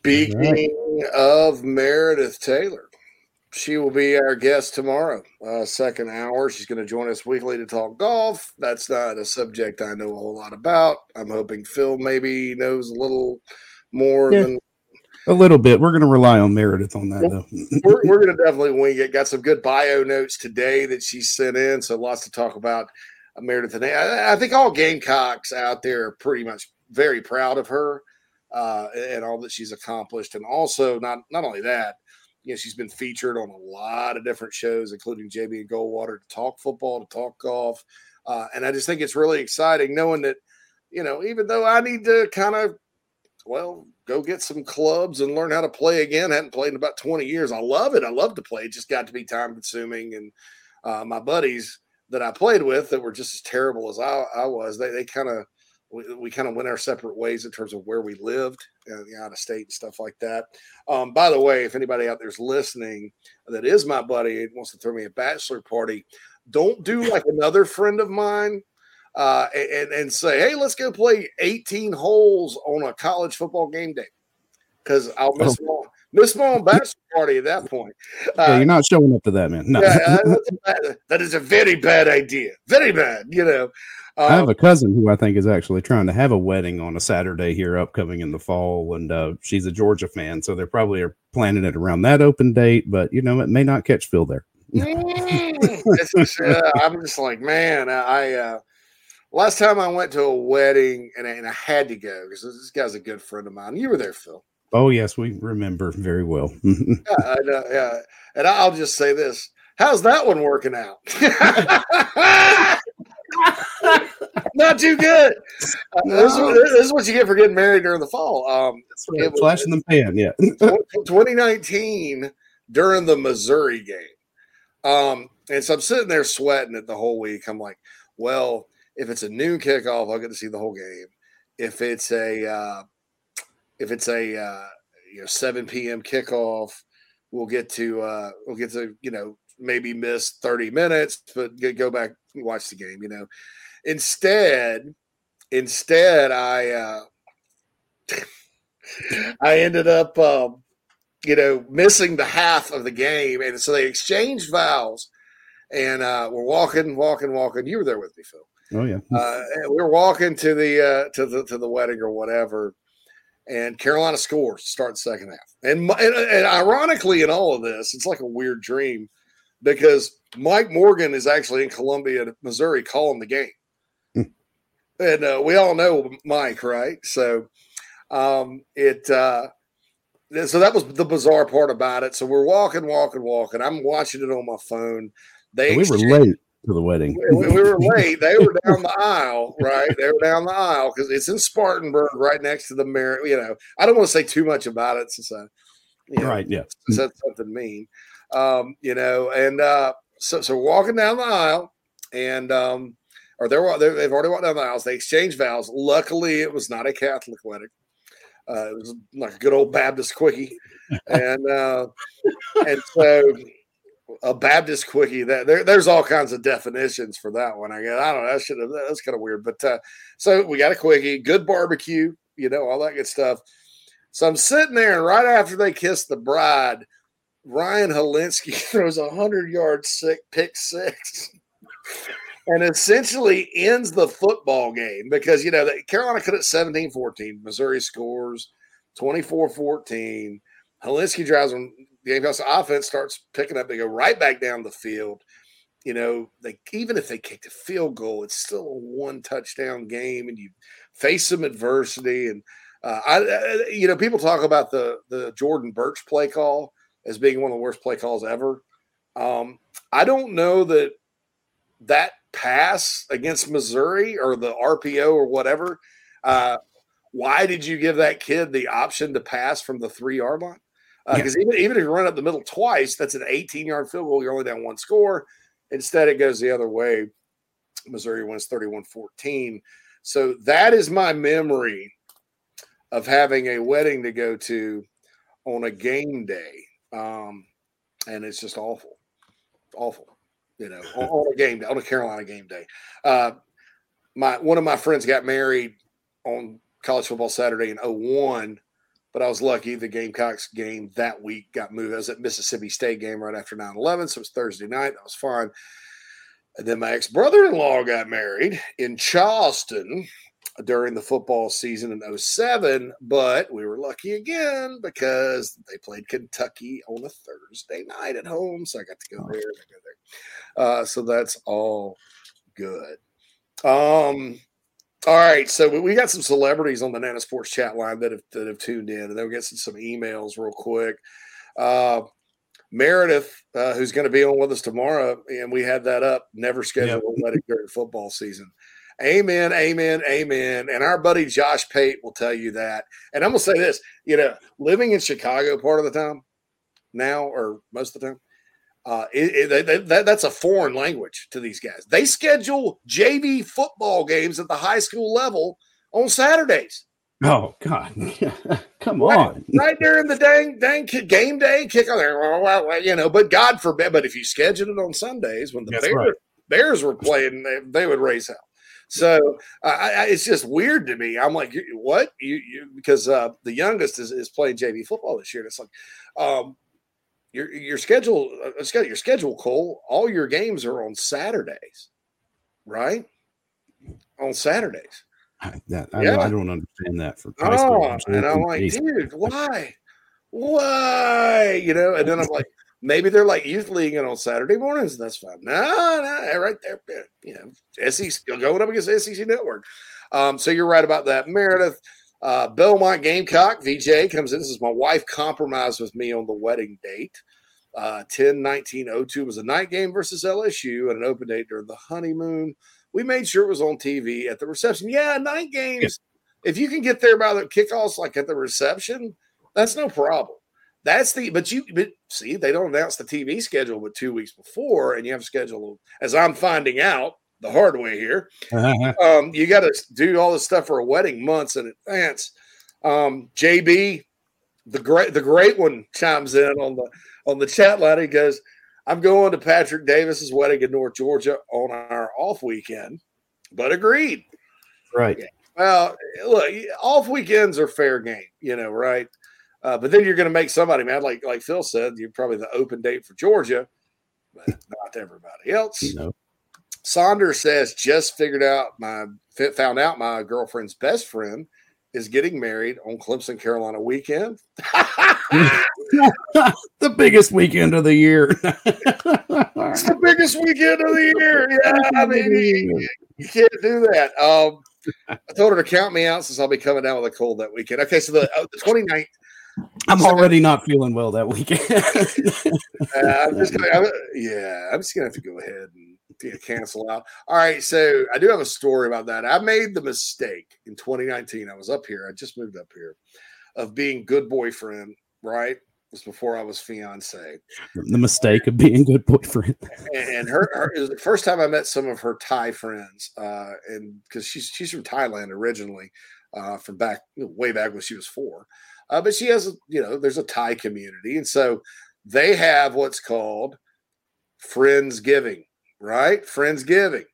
Speaking right. of Meredith Taylor, she will be our guest tomorrow, uh, second hour. She's going to join us weekly to talk golf. That's not a subject I know a whole lot about. I'm hoping Phil maybe knows a little more yeah, than a little bit. We're going to rely on Meredith on that, though. we're, we're going to definitely wing it. Got some good bio notes today that she sent in, so lots to talk about. Uh, Meredith and I, I think all Gamecocks out there are pretty much very proud of her uh, and all that she's accomplished, and also not not only that you know, she's been featured on a lot of different shows, including JB and Goldwater, to talk football, to talk golf. Uh, and I just think it's really exciting knowing that, you know, even though I need to kind of, well, go get some clubs and learn how to play again. I hadn't played in about 20 years. I love it. I love to play. It just got to be time consuming. And uh, my buddies that I played with that were just as terrible as I, I was, they, they kind of, we, we kind of went our separate ways in terms of where we lived, uh, out of state and stuff like that. Um, by the way, if anybody out there's listening that is my buddy wants to throw me a bachelor party, don't do like another friend of mine uh, and, and say, hey, let's go play 18 holes on a college football game day because I'll miss oh. my, miss my own bachelor party at that point. Uh, yeah, you're not showing up to that, man. No. yeah, that is a very bad idea. Very bad, you know. I have um, a cousin who I think is actually trying to have a wedding on a Saturday here upcoming in the fall, and uh, she's a Georgia fan, so they probably are planning it around that open date. But you know, it may not catch Phil there. mm, uh, I'm just like, man, I uh, last time I went to a wedding and, and I had to go because this guy's a good friend of mine. You were there, Phil. Oh yes, we remember very well. yeah, I know, yeah, and I'll just say this: How's that one working out? Not too good. Uh, no. this, is, this, is, what you get for getting married during the fall. Um. Flash in the pan, yeah. 2019 during the Missouri game. Um, and so I'm sitting there sweating it the whole week. I'm like, well, if it's a noon kickoff, I'll get to see the whole game. If it's a uh, if it's a uh, you know 7 p.m. kickoff, we'll get to uh, we'll get to you know maybe miss 30 minutes, but go back watch the game, you know. Instead, instead, I uh I ended up um, you know, missing the half of the game. And so they exchanged vows and uh we're walking, walking, walking. You were there with me, Phil. Oh yeah. Uh, we were walking to the uh, to the to the wedding or whatever, and Carolina scores start the second half. And, and, and ironically, in all of this, it's like a weird dream because Mike Morgan is actually in Columbia, Missouri, calling the game, hmm. and uh, we all know Mike, right? So um, it. Uh, so that was the bizarre part about it. So we're walking, walking, walking. I'm watching it on my phone. They we were late to the wedding. we, we were late. They were down the aisle, right? They were down the aisle because it's in Spartanburg, right next to the Mar. You know, I don't want to say too much about it since I, you know, right, yeah, said something mean. Um, you know, and uh, so so walking down the aisle, and um, or they're, they've already walked down the aisles. They exchanged vows. Luckily, it was not a Catholic wedding. Uh, it was like a good old Baptist quickie, and uh, and so a Baptist quickie. That there, there's all kinds of definitions for that one. I guess I don't know. That should have, that's kind of weird, but uh, so we got a quickie, good barbecue, you know, all that good stuff. So I'm sitting there, and right after they kiss the bride, Ryan Hilinski throws a hundred yard sick pick six. and essentially ends the football game because you know Carolina cut it 17-14. Missouri scores 24-14. Hilinski drives on the House offense starts picking up. They go right back down the field. You know, they even if they kicked a field goal, it's still a one touchdown game, and you face some adversity. And uh, I, I, you know, people talk about the the Jordan Burch play call as being one of the worst play calls ever. Um, I don't know that that pass against Missouri or the RPO or whatever. Uh, why did you give that kid the option to pass from the three yard line? Because uh, yeah. even, even if you run up the middle twice, that's an 18 yard field goal. You're only down one score. Instead, it goes the other way. Missouri wins 31 14. So that is my memory of having a wedding to go to on a game day. Um, and it's just awful. Awful. You know, on, on, a game day, on a Carolina game day. Uh, my one of my friends got married on college football Saturday in 01 but I was lucky the Gamecocks game that week got moved. I was at Mississippi State game right after 9 11, so it was Thursday night. That was fine. And then my ex brother in law got married in Charleston during the football season in 07, but we were lucky again because they played Kentucky on a Thursday night at home. So I got to go there. Go there. Uh, so that's all good. Um, all right, so we got some celebrities on the Nana's Porch chat line that have that have tuned in, and then we get some, some emails real quick. Uh, Meredith, uh, who's going to be on with us tomorrow, and we had that up. Never scheduled yep. a wedding during football season. Amen, amen, amen. And our buddy Josh Pate will tell you that. And I'm going to say this: you know, living in Chicago part of the time now, or most of the time, uh, it, it, that, that's a foreign language to these guys. They schedule JV football games at the high school level on Saturdays. Oh God! Come on! Right, right during the dang dang game day kick on there, you know. But God forbid. But if you schedule it on Sundays when the Bears, right. Bears were playing, they, they would raise hell. So uh, I, it's just weird to me. I'm like, what? You, you because uh, the youngest is, is playing JV football this year. And it's like, um, your your schedule, uh, your schedule, Cole. All your games are on Saturdays, right? On Saturdays. I, that, I, yeah. I don't understand that for. Oh, and I'm like, dude, why? Why? You know, and then I'm like, maybe they're like youth league and on Saturday mornings, and that's fine. No, no, right there, you know, SEC going up against SEC network. Um, so you're right about that, Meredith. Uh, Belmont Gamecock VJ comes in. This is my wife compromised with me on the wedding date. Uh, 10 19 02 was a night game versus LSU and an open date during the honeymoon. We made sure it was on TV at the reception. Yeah, night games. If you can get there by the kickoffs, like at the reception, that's no problem. That's the but you but see they don't announce the TV schedule but two weeks before, and you have to schedule as I'm finding out the hard way here. Um, you got to do all this stuff for a wedding months in advance. Um, JB, the great the great one chimes in on the on the chat line. He goes, I'm going to Patrick Davis's wedding in North Georgia on our off weekend, but agreed. Right. Well, look, off weekends are fair game, you know, right? Uh, but then you're going to make somebody mad, like like Phil said. You're probably the open date for Georgia, but not everybody else. No. Saunders says just figured out my found out my girlfriend's best friend is getting married on Clemson Carolina weekend. the biggest weekend of the year. it's the biggest weekend of the year. Yeah, I mean, you, you can't do that. Um, I told her to count me out since I'll be coming down with a cold that weekend. Okay, so the, uh, the 29th. I'm already not feeling well that weekend. uh, I'm just gonna, I'm, yeah, I'm just gonna have to go ahead and yeah, cancel out. All right, so I do have a story about that. I made the mistake in 2019. I was up here. I just moved up here, of being good boyfriend. Right, it was before I was fiance. The mistake of being good boyfriend. And her, her it was the first time I met some of her Thai friends, uh, and because she's she's from Thailand originally, uh, from back way back when she was four. Uh, but she has, you know, there's a Thai community, and so they have what's called Friendsgiving, right? Friendsgiving,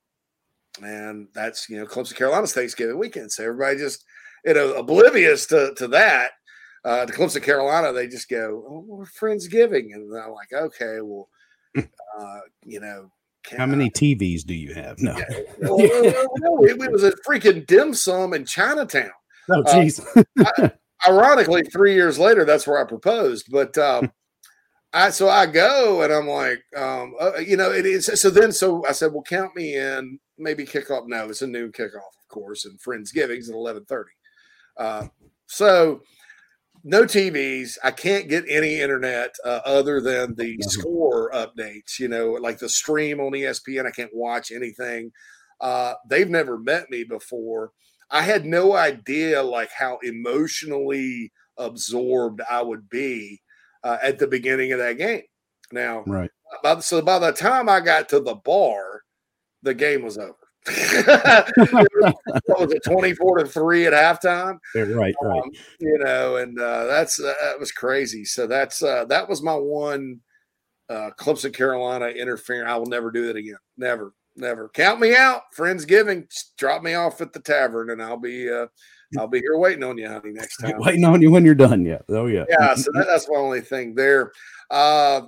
and that's you know Clemson Carolina's Thanksgiving weekend. So everybody just you know oblivious to to that. Uh, to Clemson Carolina, they just go, "Oh, we're Friendsgiving," and I'm like, "Okay, well, uh, you know." How many TVs do you have? No, yeah. well, no, it, it was a freaking dim sum in Chinatown. Oh, jeez. Uh, ironically, three years later, that's where I proposed. But um, I so I go and I'm like, um, uh, you know, it is. So then, so I said, well, count me in. Maybe kickoff. No, it's a noon kickoff, of course, and Friendsgiving's at eleven thirty. Uh, so no TVs. I can't get any internet uh, other than the score updates. You know, like the stream on ESPN. I can't watch anything. Uh, they've never met me before. I had no idea like how emotionally absorbed I would be uh, at the beginning of that game. Now, right. By, so by the time I got to the bar, the game was over. what was it 24 to 3 at halftime right right um, you know and uh, that's uh, that was crazy so that's uh, that was my one uh, clemson carolina interference i will never do that again never never count me out. Friendsgiving, drop me off at the tavern, and I'll be uh, I'll be here waiting on you, honey. Next time, waiting on you when you're done. Yeah. Oh yeah. Yeah. So that, that's my only thing there. Uh,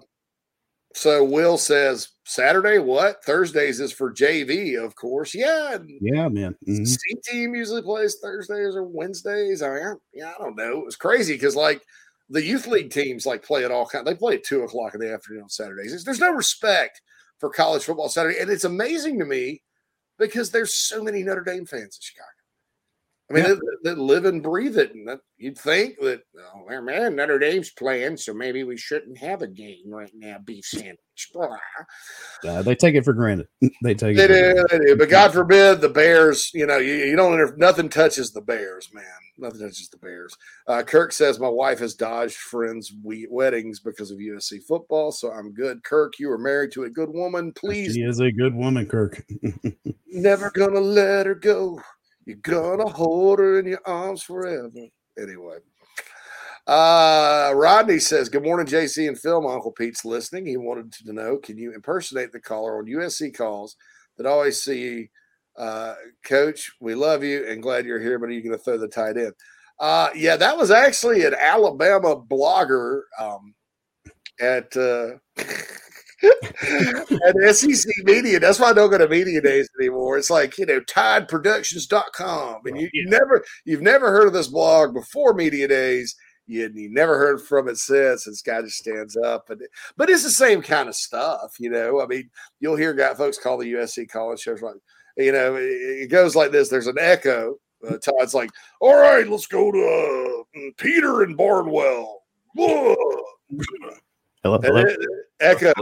so Will says Saturday, what Thursdays is for JV, of course. Yeah. Yeah, man. Mm-hmm. C team usually plays Thursdays or Wednesdays. I mean, yeah, I don't know. It was crazy because like the youth league teams like play at all kind. They play at two o'clock in the afternoon on Saturdays. There's no respect for college football Saturday. And it's amazing to me because there's so many Notre Dame fans in Chicago. I mean, yeah. they, they, live and breathe it. And that, you'd think that, oh, man, Notre Dame's playing, so maybe we shouldn't have a game right now, beef sandwich. Uh, they take it for granted. They take they it. Do, they do. But God forbid the Bears, you know, you, you don't, nothing touches the Bears, man. Nothing touches the Bears. Uh, Kirk says, My wife has dodged friends' we- weddings because of USC football, so I'm good. Kirk, you are married to a good woman. Please. She is a good woman, Kirk. never gonna let her go. You're gonna hold her in your arms forever. Anyway. Uh, Rodney says, Good morning, JC and Phil. My Uncle Pete's listening. He wanted to know can you impersonate the caller on USC calls that always see uh, Coach, we love you and glad you're here, but are you going to throw the tight end? Uh, yeah, that was actually an Alabama blogger um, at uh, at SEC Media. That's why I don't go to media days anymore. It's like you know TideProductions.com, and you, you never you've never heard of this blog before media days. You, you never heard from it since. This guy just stands up, but but it's the same kind of stuff, you know. I mean, you'll hear guy folks call the USC college shows like you know, it, goes like this. There's an echo. Uh, Todd's like, all right, let's go to uh, Peter and Barnwell. Whoa. Hello, hello. echo.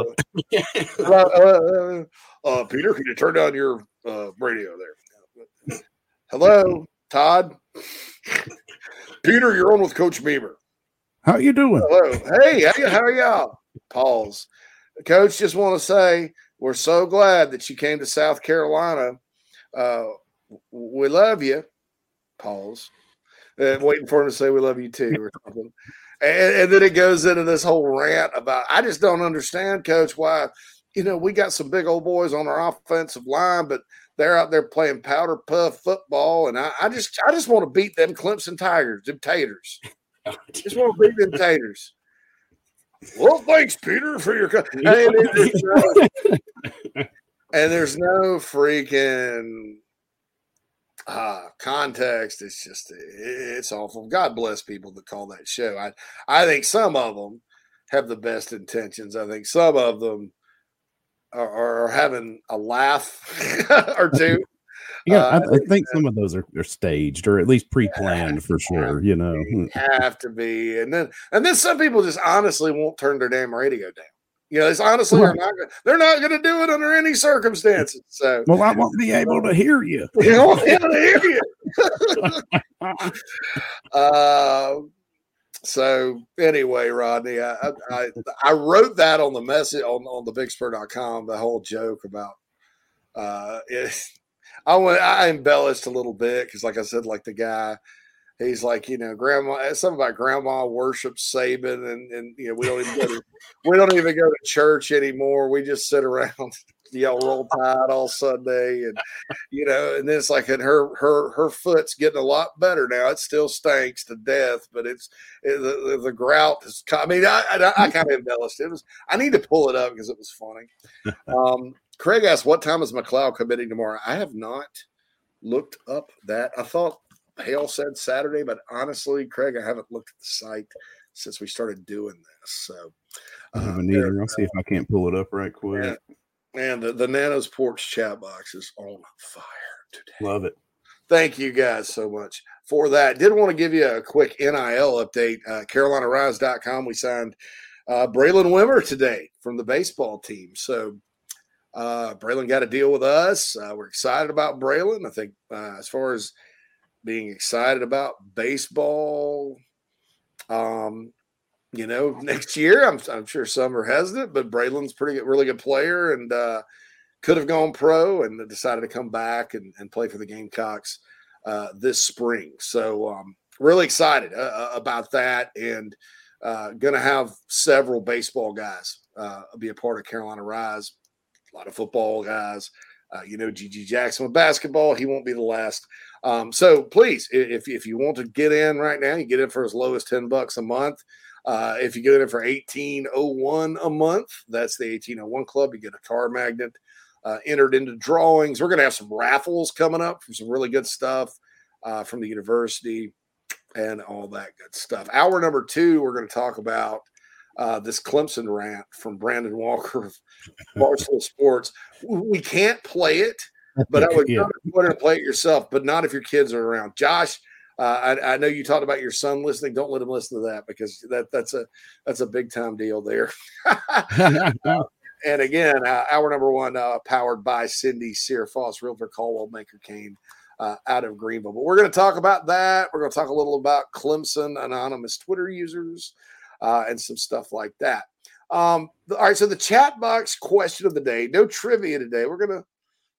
uh, uh, Peter, can you turn down your uh, radio there? Hello, Todd. Peter, you're on with Coach Beamer. How you doing? Hello. Hey, how, how are y'all? Pause. Coach, just want to say we're so glad that you came to South Carolina uh, we love you. Pause. Uh, waiting for him to say we love you too or something. And, and then it goes into this whole rant about I just don't understand, coach, why, you know, we got some big old boys on our offensive line, but they're out there playing powder puff football. And I, I just I just want to beat them Clemson Tigers, them taters. just want to beat them taters. Well, thanks, Peter, for your. Co- and, there's no, and there's no freaking uh, context. It's just it's awful. God bless people that call that show. I I think some of them have the best intentions. I think some of them are, are having a laugh or two. Yeah, uh, I, I, think some of those are, are staged or at least pre-planned for sure. You know, have to be, and then and then some people just honestly won't turn their damn radio down. You know, it's honestly they're not they're not going to do it under any circumstances. So, well, I won't be able to hear you. You won't be able to hear you. uh, so anyway, Rodney, I, I, I wrote that on the message on on the bigspur.com, the whole joke about uh, it, I went, I embellished a little bit because, like I said, like the guy, he's like, you know, grandma, uh, something about grandma worships Saban, and and you know, we don't even go to, we don't even go to church anymore. We just sit around, yell roll tide all Sunday, and you know, and then it's like, and her her her foot's getting a lot better now. It still stinks to death, but it's it, the, the grout is. I mean, I I, I kind of embellished. It was. I need to pull it up because it was funny. Um, Craig asked, "What time is McLeod committing tomorrow?" I have not looked up that. I thought Hale said Saturday, but honestly, Craig, I haven't looked at the site since we started doing this. So I haven't uh, either. I'll see if I can't pull it up right quick. Man, the, the Nana's Porch chat box is on fire today. Love it. Thank you guys so much for that. Did want to give you a quick NIL update. Uh, CarolinaRise.com. We signed uh, Braylen Wimmer today from the baseball team. So uh, Braylen got a deal with us. Uh, we're excited about Braylen. I think uh, as far as being excited about baseball, um, you know, next year, I'm, I'm sure some are hesitant, but Braylen's pretty good, really good player and uh, could have gone pro and decided to come back and, and play for the Gamecocks uh, this spring. So, um, really excited uh, uh about that and uh, going to have several baseball guys uh, be a part of Carolina Rise a lot of football guys. Uh, you know, GG Jackson with basketball, he won't be the last. Um, so please, if, if you want to get in right now, you get in for as low as 10 bucks a month. Uh, if you get in for 1801 a month, that's the 1801 club. You get a car magnet uh, entered into drawings. We're going to have some raffles coming up from some really good stuff uh, from the university and all that good stuff. Hour number two, we're going to talk about uh, this Clemson rant from Brandon Walker of Barstool Sports. We can't play it, but I would yeah. put it play it yourself, but not if your kids are around. Josh, uh, I, I, know you talked about your son listening. Don't let him listen to that because that that's a that's a big time deal there. uh, and again, uh, hour number one, uh, powered by Cindy Searfoss, Realtor Coldwell Banker Caine. Uh, out of Greenville. But we're going to talk about that. We're going to talk a little about Clemson anonymous Twitter users uh, and some stuff like that. Um, all right, so the chat box question of the day. No trivia today. We're gonna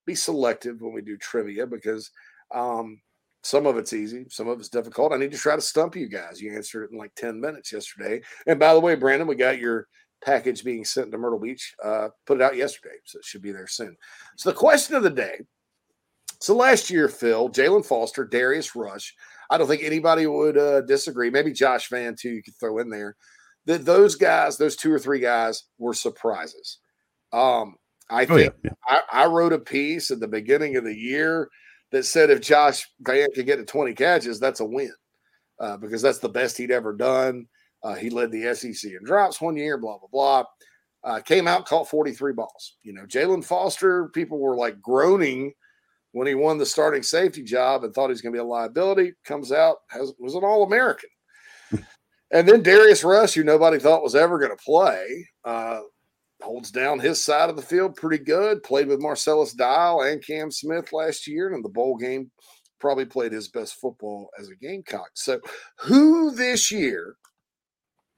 be selective when we do trivia because um, some of it's easy, some of it's difficult. I need to try to stump you guys. You answered it in like 10 minutes yesterday. And by the way, Brandon, we got your package being sent to Myrtle Beach. Uh, put it out yesterday, so it should be there soon. So the question of the day. So last year, Phil, Jaylan Foster, Darius Rush, I don't think anybody would uh, disagree. Maybe Josh Vann too. You could throw in there that those guys, those two or three guys, were surprises. Um, I think oh, yeah, yeah. I, I, wrote a piece at the beginning of the year that said if Josh Vann could get to 20 catches, that's a win uh, because that's the best he'd ever done. Uh, he led the SEC in drops one year, blah, blah, blah. Uh, came out, caught 43 balls. You know, Jaylan Foster, people were like groaning when he won the starting safety job and thought he was going to be a liability. Comes out, has, was an All American. and then Darius Rush, who nobody thought was ever going to play, uh, holds down his side of the field pretty good. Played with Marcellus Dial and Cam Smith last year, and in the bowl game, probably played his best football as a Gamecock. So, who this year?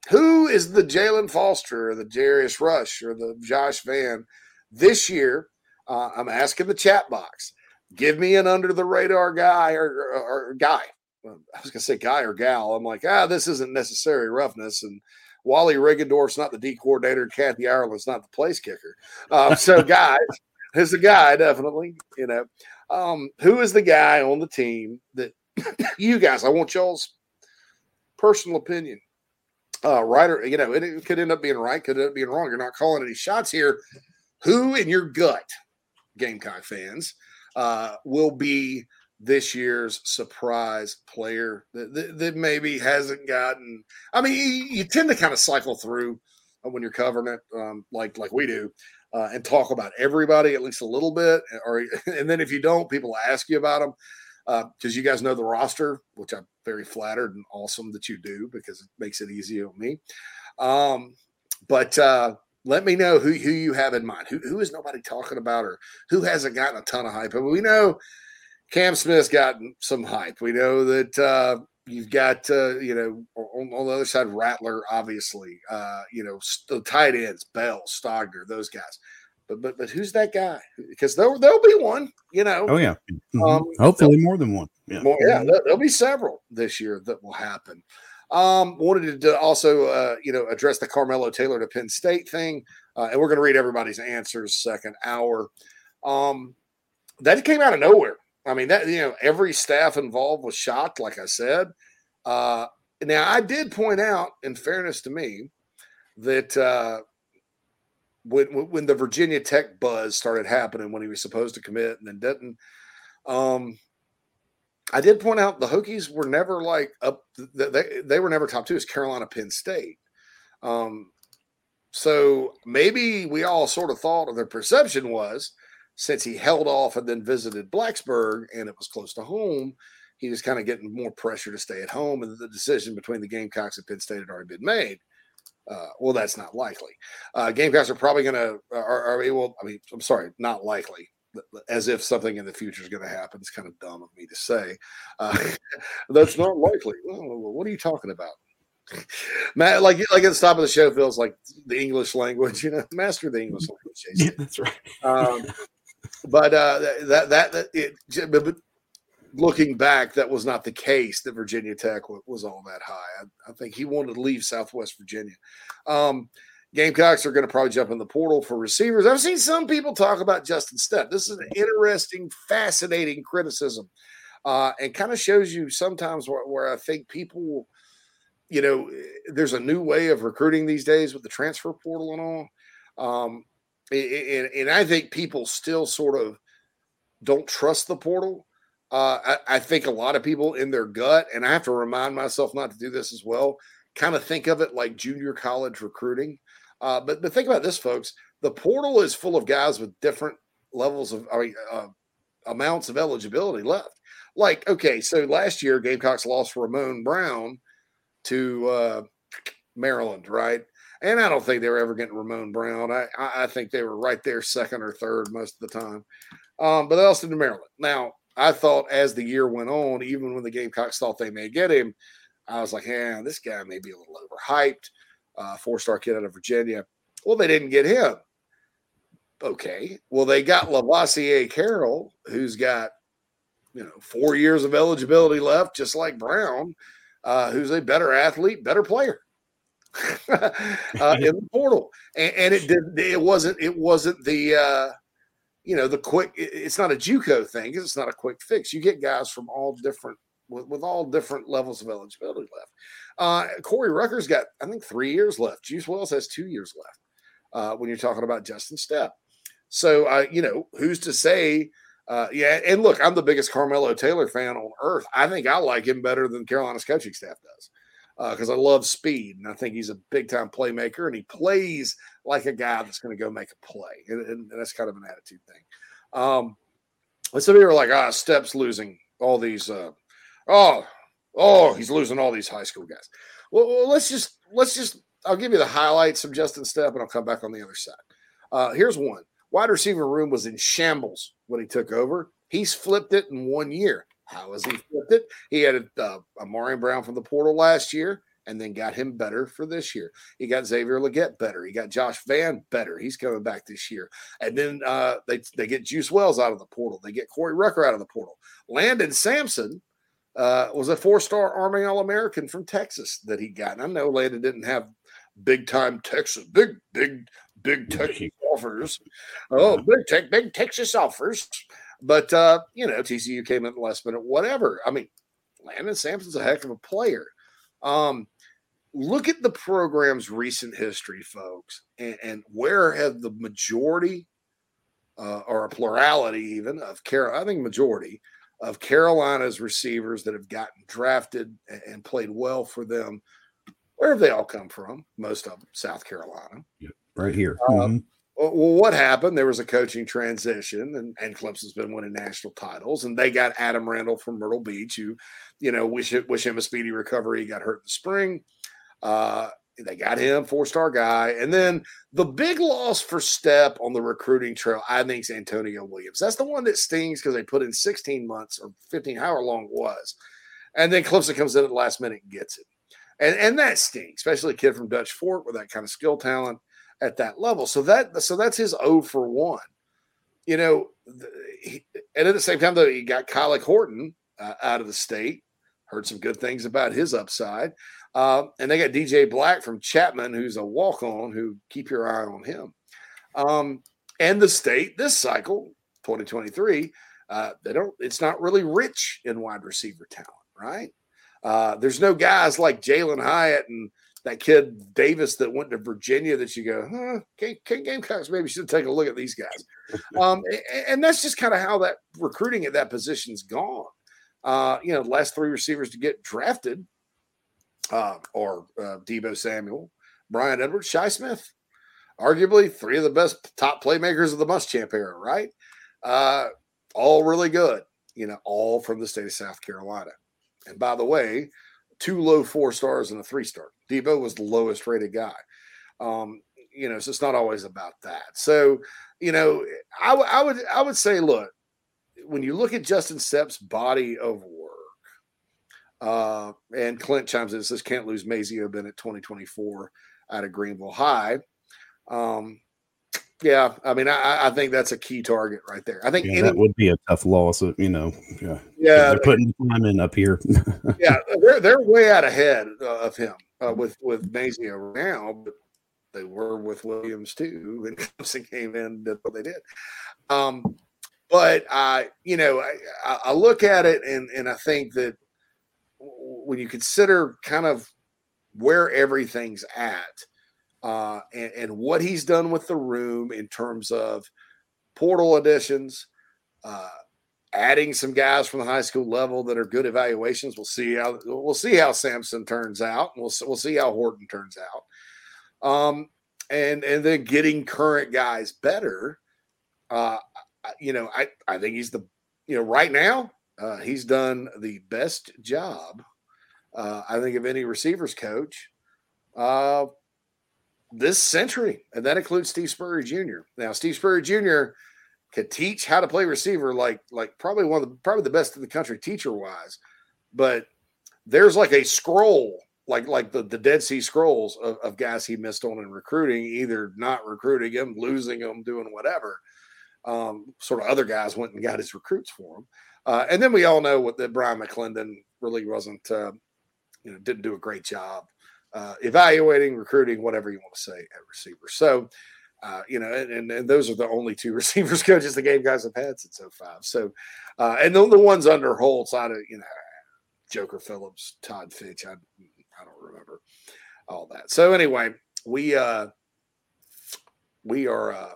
Who is the Jaylan Foster or the Darius Rush or the Josh Vann this year? Uh, I'm asking the chat box give me an under the radar guy or, or, or, guy I was gonna say guy or gal. I'm like, ah, this isn't necessary roughness. And Wally Riggendorf's not the D coordinator, Kathy Ireland's not the place kicker. Um, so guys, is the guy definitely. You know, um, who is the guy on the team that you guys? I want y'all's personal opinion. Uh, right or you know, it, it could end up being right, could end up being wrong. You're not calling any shots here. Who in your gut, Gamecock fans, uh, will be this year's surprise player that, that, that, maybe hasn't gotten. I mean, you, you tend to kind of cycle through when you're covering it, um, like like we do, uh, and talk about everybody at least a little bit. Or and then if you don't, people ask you about them because uh, you guys know the roster, which I'm very flattered and awesome that you do because it makes it easy on me. Um, but uh, let me know who, who you have in mind. Who, who is nobody talking about or who hasn't gotten a ton of hype? But we know Cam Smith's gotten some hype. We know that uh, you've got, uh, you know, on, on, the other side, Rattler, obviously, uh, you know, the tight ends, Bell, Stogner, those guys. But, but but who's that guy? Because there there'll be one, you know. Oh yeah, mm-hmm. um, hopefully more than one. Yeah, more, yeah. There'll, there'll, be several this year that will happen. Um, wanted to also, uh, you know, address the Carmelo Taylor to Penn State thing, uh, and we're going to read everybody's answers second hour. Um, that came out of nowhere. I mean, that you know, every staff involved was shocked, like I said. Uh, now, I did point out, in fairness to me, that uh, when when the Virginia Tech buzz started happening when he was supposed to commit and then didn't, um, I did point out the Hokies were never like up. They they were never top two. It's Carolina, Penn State. Um, so maybe we all sort of thought, or the perception was since he held off and then visited Blacksburg and it was close to home, he was kind of getting more pressure to stay at home. And the decision between the Gamecocks and Penn State had already been made. Uh, well, that's not likely. Uh, Gamecocks are probably going to, are, are able, I mean, I'm sorry, not likely. As if something in the future is going to happen. It's kind of dumb of me to say. Uh, that's not likely. what are you talking about? Matt, like like at the top of the show feels like the English language, you know, master the English language. Jason. Yeah, that's right. Um, but uh, that that, that it, but looking back, that was not the case. That Virginia Tech was all that high. I, I think he wanted to leave Southwest Virginia. Um, Gamecocks are going to probably jump in the portal for receivers. I've seen some people talk about Justin Stepp. This is an interesting, fascinating criticism, uh, and kind of shows you sometimes where, where I think people, you know, there's a new way of recruiting these days with the transfer portal and all. Um, and, and I think people still sort of don't trust the portal. Uh, I, I, think a lot of people in their gut, and I have to remind myself not to do this as well, kind of think of it like junior college recruiting. Uh, but but think about this, folks. The portal is full of guys with different levels of I mean, uh, amounts of eligibility left. Like, okay, so last year Gamecocks lost Ramon Brown to uh, Maryland, right? And I don't think they were ever getting Ramon Brown. I, I think they were right there, second or third most of the time. Um, but they lost to Maryland. Now, I thought as the year went on, even when the Gamecocks thought they may get him, I was like, yeah, this guy may be a little overhyped. Uh, four star kid out of Virginia. Well, they didn't get him. Okay. Well, they got Lovasea Carroll, who's got, you know, four years of eligibility left, just like Brown, uh, who's a better athlete, better player. uh, in the portal, and, and, it did. It wasn't. It wasn't the. Uh, you know, the quick. It's not a JUCO thing. It's not a quick fix. You get guys from all different with, with all different levels of eligibility left. Uh, Corey Rucker's got, I think, three years left. Juice Wells has two years left. Uh, when you're talking about Justin Stepp, so uh, you know who's to say. Uh, yeah, and look, I'm the biggest Carmelo Taylor fan on earth. I think I like him better than Carolina's coaching staff does because uh, I love speed and I think he's a big time playmaker and he plays like a guy that's going to go make a play. And, and, that's kind of an attitude thing. Um, and some people are like, ah, Stepp's losing all these. Uh, oh, oh, he's losing all these high school guys. Well, well, let's just let's just. I'll give you the highlights of Justin Stepp, and I'll come back on the other side. Uh, here's one: wide receiver room was in shambles when he took over. He's flipped it in one year. How has he flipped it? He had a, uh, Amari Brown from the portal last year and then got him better for this year. He got Xavier Legette better. He got Josh Vann better. He's coming back this year. And then uh, they, they get Juice Wells out of the portal. They get Corey Rucker out of the portal. Landon Samson, uh, was a four-star Army All-American from Texas that he got. And I know Leda didn't have big time Texas, big, big, big Texas offers. Oh, big tech, big Texas offers. But uh, you know, TCU came in the last minute, whatever. I mean, Landon Samson's a heck of a player. Um, look at the program's recent history, folks, and, and where have the majority uh, or a plurality even of care, I think majority of Carolina's receivers that have gotten drafted and, and played well for them. Where have they all come from? Most of them, South Carolina. right here. Um, Mhm. Well, what happened? There was a coaching transition, and, and Clemson's been winning national titles, and they got Adam Randall from Myrtle Beach, who, you know, wish wish him a speedy recovery. He got hurt in the spring. Uh, they got him, four star guy, and then the big loss for Stepp on the recruiting trail, I think, is Antonio Williams. That's the one that stings because they put in 16 months or 15, however long it was, and then Clemson comes in at the last minute and gets it, and and that stings, especially a kid from Dutch Fork with that kind of skill talent at that level. So that so that's his O for one. You know, he, and at the same time though, he got Kylie Horton uh, out of the state. Heard some good things about his upside, uh, and they got DJ Black from Chapman, who's a walk on. Who keep your eye on him. Um, and the state this cycle, 2023, uh, they don't. It's not really rich in wide receiver talent, right? Uh, there's no guys like Jalin Hyatt and that kid Davis that went to Virginia that you go, huh, Game, Gamecocks maybe should take a look at these guys. Um, and, and that's just kind of how that recruiting at that position's gone. Uh, you know, the last three receivers to get drafted uh, or uh, Deebo Samuel, Bryan Edwards, Shi Smith, arguably three of the best top playmakers of the Muschamp era, right? Uh, all really good, you know, all from the state of South Carolina. And by the way, two low four stars and a three star. Deebo was the lowest rated guy. Um, you know, so it's not always about that. So, you know, I, w- I would I would say, look, when you look at Justin Stepp's body of work, uh, and Clint chimes in says can't lose Mazeo Bennett 2024 out of Greenville High. Um, yeah, I mean, I, I think that's a key target right there. I think Yeah, any, that would be a tough loss. uh, You know, yeah, yeah, they're putting time in up here. yeah, they're they're way out ahead uh, of him uh, with with Mazeo now, but they were with Williams too. And Clemson came in and did what they did. Um, but I, you know, I, I- I look at it and and I think that when you consider kind of where everything's at uh, and, and what he's done with the room in terms of portal additions, uh, adding some guys from the high school level that are good evaluations. We'll see how we'll see how Samson turns out. And we'll we'll see how Horton turns out. Um, and and then getting current guys better. Uh, you know, I I think he's the you know right now uh, he's done the best job. Uh, I think of any receivers coach uh, this century, and that includes Steve Spurrier Jr. Now, Steve Spurrier Jr. could teach how to play receiver like like probably one of the probably the best in the country teacher wise, but there's like a scroll like like the, the Dead Sea Scrolls of, of guys he missed on in recruiting, either not recruiting him, losing him, doing whatever. Um, sort of other guys went and got his recruits for him. Uh, and then we all know what that Bryan McClendon really wasn't, uh, you know, didn't do a great job uh, evaluating, recruiting, whatever you want to say at receiver. So, uh, you know, and, and, and those are the only two receivers coaches the game guys have had since 05. So, uh, and the, the ones under Holtz, I don't, you know, Joker Phillips, Todd Fitch, I, I don't remember all that. So anyway, we uh we are uh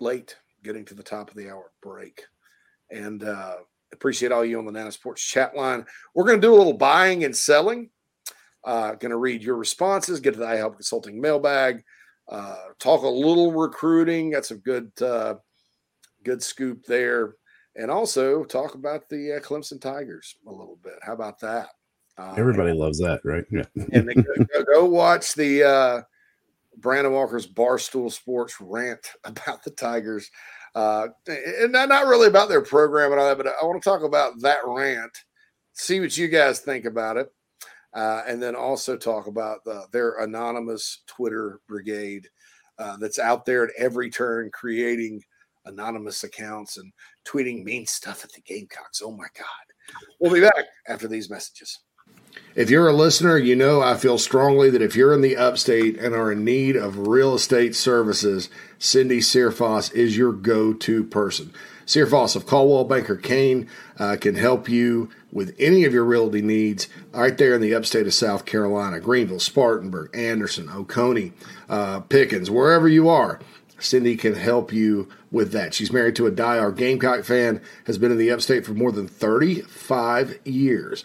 late getting to the top of the hour break. And uh appreciate all you on the Nana's Porch chat line. We're gonna do a little buying and selling. Uh gonna read your responses, get to the iHelp Consulting mailbag, uh talk a little recruiting, got some good uh good scoop there. And also talk about the uh, Clemson Tigers a little bit. How about that? Uh, Everybody loves that, right? Yeah. and go, go, go watch the uh, Brandon Walker's Barstool Sports rant about the Tigers, uh, and not, not really about their program and all that, but I want to talk about that rant. See what you guys think about it, uh, and then also talk about the, their anonymous Twitter brigade uh, that's out there at every turn creating anonymous accounts and tweeting mean stuff at the Gamecocks. Oh my God. We'll be back after these messages. If you're a listener, you know I feel strongly that if you're in the upstate and are in need of real estate services, Cindy Searfoss is your go to person. Searfoss of Coldwell Banker Caine uh, can help you with any of your realty needs right there in the upstate of South Carolina Greenville, Spartanburg, Anderson, Oconee, uh, Pickens, wherever you are. Cindy can help you with that. She's married to a diehard Gamecock fan, has been in the upstate for more than 35 years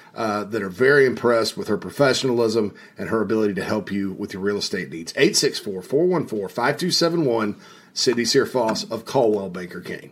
uh, that are very impressed with her professionalism and her ability to help you with your real estate needs. 864 414 5271, Cindy Searfoss of Coldwell Banker Caine.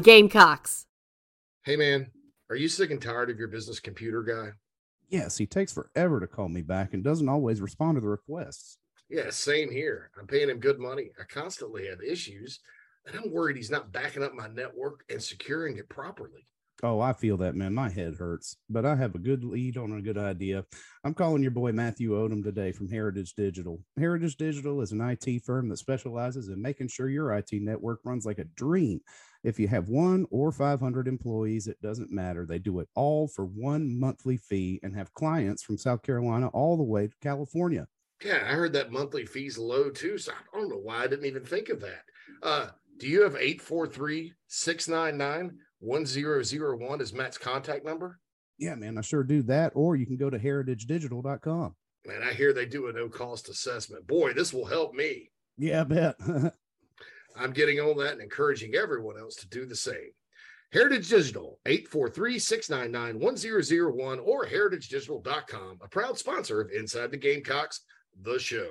Gamecocks. Hey, man, are you sick and tired of your business computer guy? Yes, he takes forever to call me back and doesn't always respond to the requests. Yeah, same here. I'm paying him good money. I constantly have issues, and I'm worried he's not backing up my network and securing it properly. Oh, I feel that, man. My head hurts, but I have a good lead on a good idea. I'm calling your boy Matthew Odom today from Heritage Digital. Heritage Digital is an IT firm that specializes in making sure your IT network runs like a dream. If you have one or 500 employees, it doesn't matter. They do it all for one monthly fee and have clients from South Carolina all the way to California. Yeah, I heard that monthly fee's low too. So I don't know why I didn't even think of that. Uh, do you have 843 699 1001 as Matt's contact number? Yeah, man, I sure do that. Or you can go to heritagedigital.com. Man, I hear they do a no cost assessment. Boy, this will help me. Yeah, I bet. I'm getting on that and encouraging everyone else to do the same. Heritage Digital, 843-699-1001 or heritagedigital.com, a proud sponsor of Inside the Gamecocks, the show.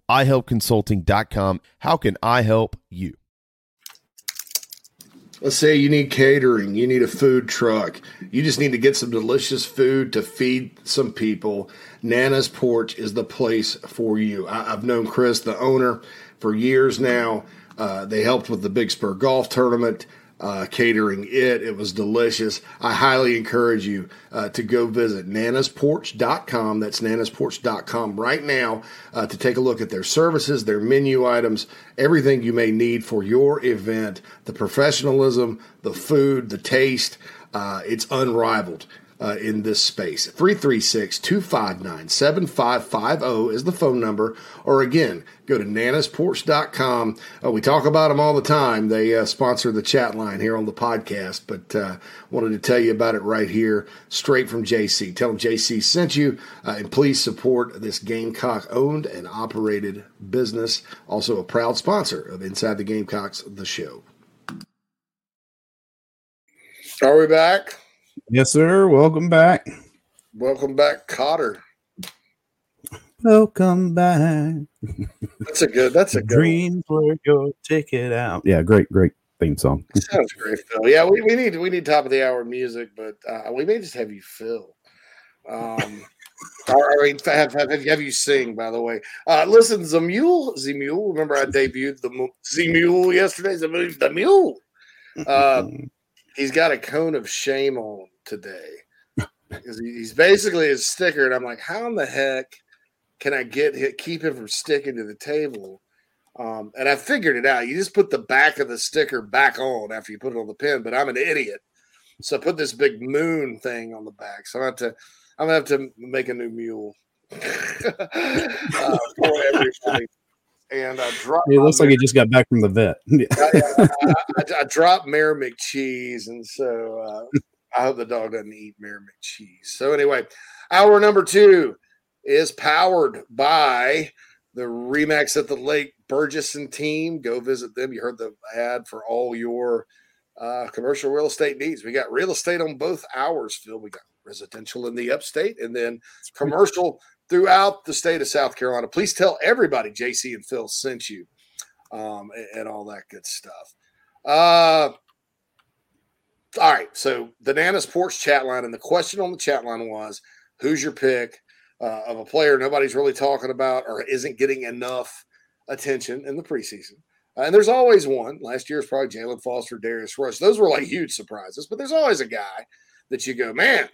iHelpConsulting.com. How can I help you? Let's say you need catering, you need a food truck, you just need to get some delicious food to feed some people. Nana's Porch is the place for you. I, have known Chris, the owner, for years now. Uh, they helped with the Big Spur Golf Tournament uh, catering it. It was delicious. I highly encourage you uh, to go visit nanasporch.com. That's nanasporch.com right now uh, to take a look at their services, their menu items, everything you may need for your event, the professionalism, the food, the taste. Uh, it's unrivaled uh, in this space. 336 259 7550 is the phone number. Or again, go to nanasporch.com. Uh, we talk about them all the time. They uh, sponsor the chat line here on the podcast, but uh, wanted to tell you about it right here, straight from JC. Tell them JC sent you, uh, and please support this Gamecock owned and operated business. Also, a proud sponsor of Inside the Gamecocks, the show. Are we back? Yes, sir. Welcome back. Welcome back, Cotter. Welcome back. That's a good. That's a good dream for your ticket out. Yeah, great, great theme song. Sounds great, Phil. Yeah, we, we need we need top of the hour music, but uh, we may just have you fill. Um, or, I mean, have, have, have you sing? By the way, uh, listen, the mule, the mule. Remember, I debuted the the mule yesterday. The, the mule. Uh, he's got a cone of shame on today because he's basically a sticker, and I'm like, how in the heck can I get keep him from sticking to the table? Um, and I figured it out. You just put the back of the sticker back on after you put it on the pin, but I'm an idiot. So I put this big moon thing on the back. So I have to I'm gonna have to make a new mule uh, for. And I dropped. It looks like he just got back from the vet. I, I, I, I, dropped Mayor McCheese, and so uh, I hope the dog doesn't eat Mayor McCheese. So anyway, hour number two is powered by the Remax at the Lake Bergeson team. Go visit them. You heard the ad for all your uh, commercial real estate needs. We got real estate on both hours, Phil. We got residential in the upstate and then commercial throughout the state of South Carolina. Please tell everybody JC and Phil sent you um, and, and, all that good stuff. Uh, all right. So the Nana's Porch chat line, and the question on the chat line was who's your pick uh, of a player nobody's really talking about or isn't getting enough attention in the preseason? Uh, and there's always one. Last year was probably Jalen Foster, Darius Rush. Those were like huge surprises, but there's always a guy that you go, man,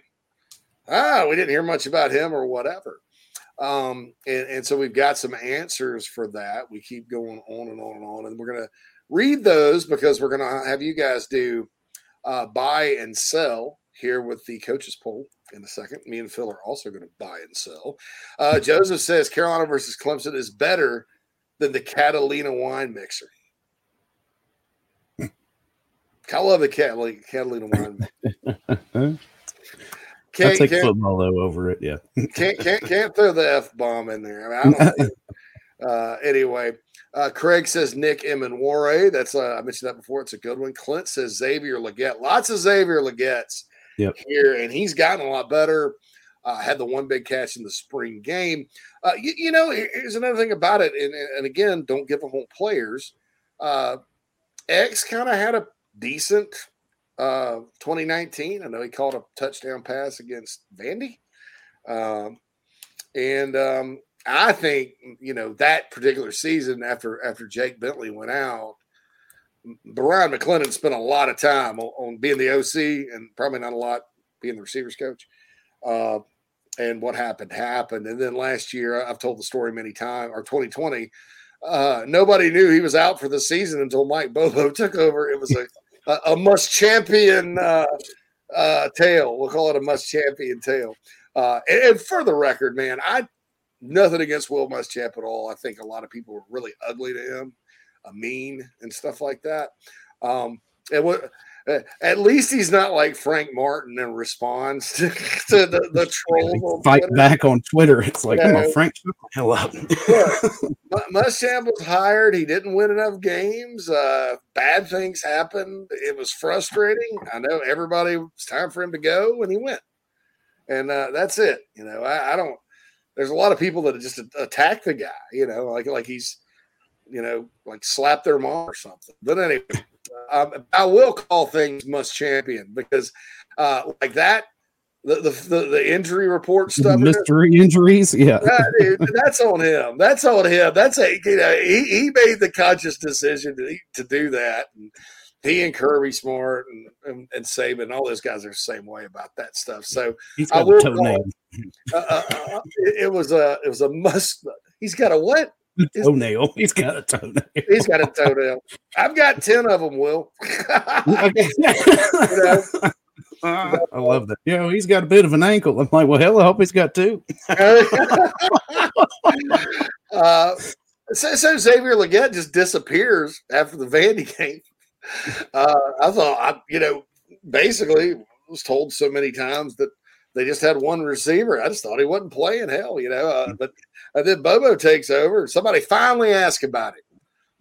ah, we didn't hear much about him or whatever. Um, and, and so we've got some answers for that. We keep going on and on and on, and we're to read those because we're to have you guys do uh, buy and sell here with the coaches poll in a second. Me and Phil are also going to buy and sell. Uh, Joseph says Carolina versus Clemson is better than the Catalina wine mixer. I love the Catalina, Catalina wine. Can't, I take can't, football though over it. Yeah. can't can't can't throw the f bomb in there. I, mean, I don't. uh, anyway, uh, Craig says Nick Emmanwori. That's uh, I mentioned that before. It's a good one. Clint says Xavier Legette. Lots of Xavier Legettes yep. here, and he's gotten a lot better. Uh, had the one big catch in the spring game. Uh, you, you, know, here's another thing about it, and, and again, don't give them whole players. Uh, X kind of had a decent uh, 2019. I know he caught a touchdown pass against Vandy. Um, and um, I think, you know, that particular season after after Jake Bentley went out, Bryan McClendon spent a lot of time on, on, being the OC and probably not a lot being the receivers coach. Uh, and what happened happened. And then last year, I've told the story many times, or 2020, uh, nobody knew he was out for the season until Mike Bobo took over. It was a a, a must champion uh, uh, tale. We'll call it a must champion tale. Uh, and, and, for the record, man, I nothing against Will Muschamp at all. I think a lot of people were really ugly to him, a mean and stuff like that. Um, and what uh, at least he's not like Frank Martin and responds to, to the, the trolls. Fight Twitter. back on Twitter. It's like, come on, Frank, hell up. Muschamp was hired. He didn't win enough games. Uh, bad things happened. It was frustrating. I know everybody It's time for him to go, and he went. And uh, that's it. You know, I, I don't. There's a lot of people that just attack the guy. You know, like like he's, you know, like slap their mom or something. But anyway. Um, I will call things must champion because, uh, like that, the, the the, injury report stuff, mystery injuries, yeah, that, dude, that's on him. That's on him. That's a you know he, he made the conscious decision to to do that. And he and Kirby Smart and, and, and Saban, all those guys are the same way about that stuff. So he's got I will call, uh, uh, uh, it, it was a it was a must. He's got a what? toenail. He's got a toenail. He's got a toenail. I've got 10 of them, Will. you know? uh, I love that. You know, he's got a bit of an ankle. I'm like, well, hell, I hope he's got two. uh, so, so, Xavier Legette just disappears after the Vandy game. Uh, I thought, I, you know, basically was told so many times that they just had one receiver. I just thought he wasn't playing hell, you know. Uh, but and then Bobo takes over. Somebody finally asked about it.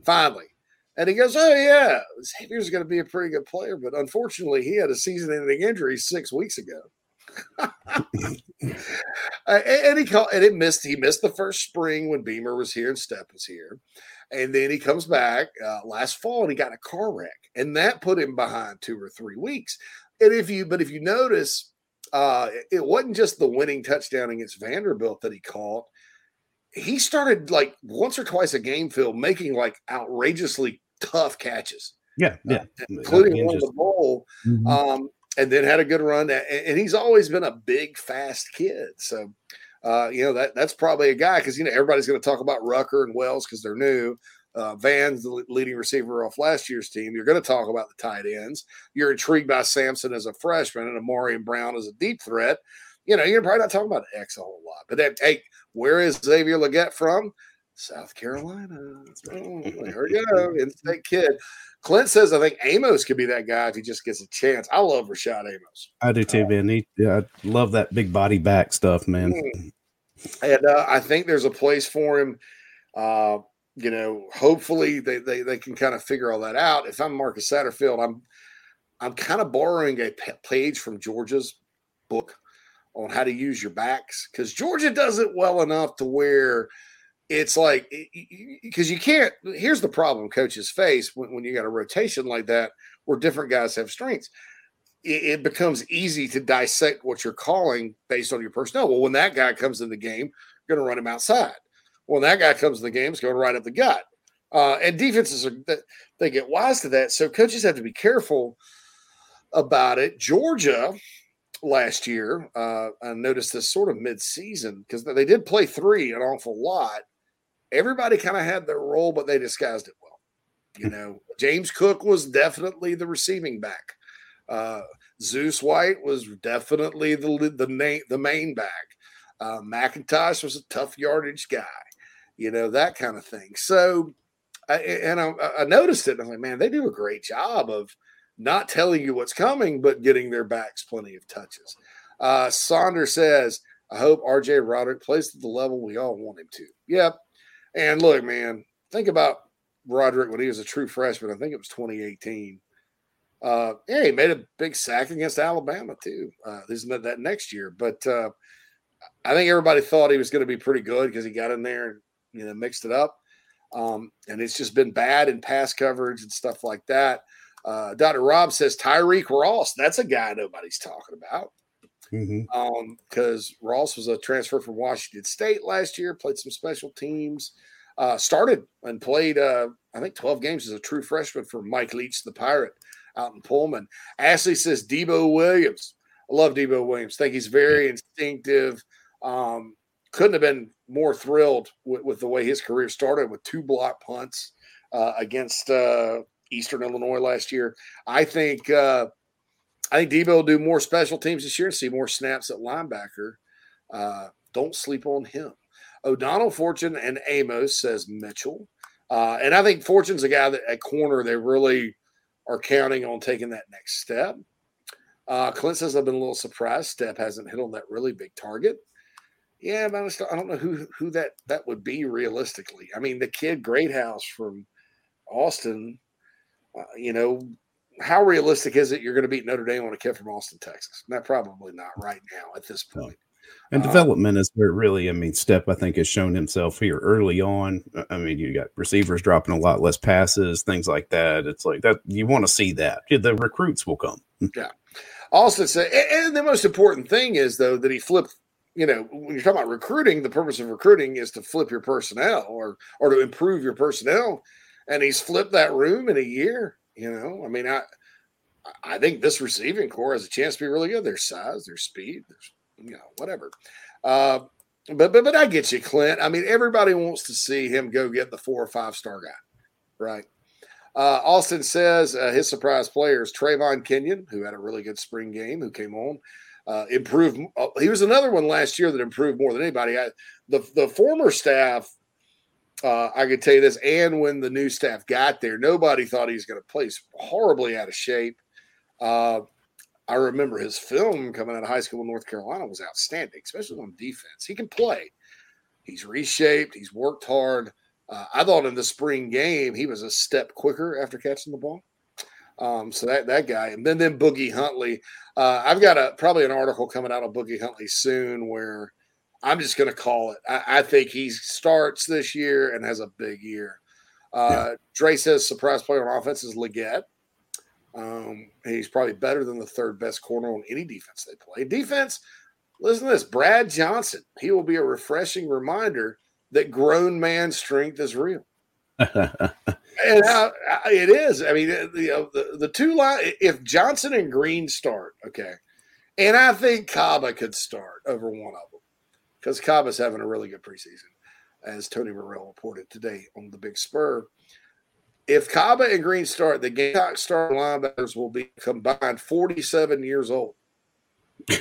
Finally. And he goes, Oh, yeah, Xavier's going to be a pretty good player. But unfortunately, he had a season ending injury six weeks ago. and he called, and it missed. He missed the first spring when Beamer was here and Stepp was here, and then he comes back uh, last fall and he got a car wreck, and that put him behind two or three weeks. And if you, but if you notice, uh, it wasn't just the winning touchdown against Vanderbilt that he caught he started like once or twice a game, Phil, making like outrageously tough catches. Yeah, yeah, uh, including one of the bowl. Mm-hmm. Um, and then had a good run. And he's always been a big, fast kid. So, uh, you know, that that's probably a guy because, you know, everybody's going to talk about Rucker and Wells because they're new. Uh, Vann's the leading receiver off last year's team. You're going to talk about the tight ends. You're intrigued by Samson as a freshman and Amari and Brown as a deep threat. You know, you're probably not talking about X a whole lot. But then, hey, where is Xavier Legette from? South Carolina. Oh, there you go. In-state kid. Clint says, I think Amos could be that guy if he just gets a chance. I love Rashad Amos. I do too, man. He, yeah, I love that big body back stuff, man. Mm. And uh, I think there's a place for him. Uh, you know, hopefully they, they they can kind of figure all that out. If I'm Marcus Satterfield, I'm I'm kind of borrowing a page from Georgia's book on how to use your backs because Georgia does it well enough to where it's like because you can't. Here's the problem coaches face when, when you got a rotation like that where different guys have strengths. It, becomes easy to dissect what you're calling based on your personnel. Well, when that guy comes in the game, you're going to run him outside well, that guy comes in the game, it's going right up the gut. Uh, and defenses are they get wise to that. So coaches have to be careful about it. Georgia last year, uh, I noticed this sort of mid-season because they did play three an awful lot. Everybody kind of had their role, but they disguised it well. You know, James Cook was definitely the receiving back. Uh, Zeus White was definitely the the, main the main back. Uh, McIntosh was a tough yardage guy you know, that kind of thing. So, I, and I, I noticed it. And I'm like, man, they do a great job of not telling you what's coming, but getting their backs plenty of touches. Uh, Saunders says, I hope RJ Roderick plays to the level we all want him to. Yep. And look, man, think about Roderick when he was a true freshman. I think it was 2018. Uh, yeah, he made a big sack against Alabama too. Uh, isn't that next year? But uh, I think everybody thought he was going to be pretty good because he got in there and you know, mixed it up. Um, and it's just been bad in pass coverage and stuff like that. Uh, Dr. Rob says Tyreek Ross. That's a guy nobody's talking about. Because mm-hmm. um, Ross was a transfer from Washington State last year, played some special teams, uh, started and played, uh, I think, 12 games as a true freshman for Mike Leach, the Pirate, out in Pullman. Ashley says Debo Williams. I love Debo Williams. think he's very instinctive. Um, couldn't have been more thrilled with, with, the way his career started with two block punts uh, against uh, Eastern Illinois last year. I think uh, I think Debo will do more special teams this year and see more snaps at linebacker. Uh, don't sleep on him. O'Donnell, Fortune, and Amos says Mitchell, uh, and I think Fortune's a guy that at corner they really are counting on taking that next step. Uh, Clint says I've been a little surprised. Stepp hasn't hit on that really big target. Yeah, but I don't know who who that that would be realistically. I mean, the kid Greathouse from Austin. Uh, you know, how realistic is it you're going to beat Notre Dame on a kid from Austin, Texas? Not probably not right now at this point. And uh, development is where really, I mean, Stepp I think has shown himself here early on. I mean, you got receivers dropping a lot less passes, things like that. It's like that you want to see that. The recruits will come. Yeah. Also, said, and the most important thing is though that he flipped you know, when you're talking about recruiting, the purpose of recruiting is to flip your personnel or or to improve your personnel. And he's flipped that room in a year. You know, I mean, I I think this receiving core has a chance to be really good. Their size, their speed, you know, whatever. Uh, but but but I get you, Clint. I mean, everybody wants to see him go get the four or five star guy, right? Uh, Austin says uh, his surprise players Trayvon Kenyon, who had a really good spring game, who came on uh, improved. Uh, he was another one last year that improved more than anybody. I, the the former staff, uh, I could tell you this, and when the new staff got there, nobody thought he was going to play. He's horribly out of shape. I remember his film coming out of high school in North Carolina was outstanding, especially on defense. He can play. He's reshaped. He's worked hard. Uh, I thought in the spring game he was a step quicker after catching the ball. Um, so that that guy, and then then Boogie Huntley. Uh, I've got a probably an article coming out on Boogie Huntley soon where I'm just going to call it. I, I, think he starts this year and has a big year. Uh, yeah. Dre says surprise player on offense is Legette. Um, he's probably better than the third best corner on any defense they play. Defense, listen to this Brad Johnson. He will be a refreshing reminder that grown man strength is real. and uh, it is. I mean, the, the the two line. If Johnson and Green start, okay, and I think Kaba could start over one of them because Kaba's having a really good preseason, as Tony Morrell reported today on the Big Spur. If Kaba and Green start, the Gamecock starting linebackers will be combined 47 years old.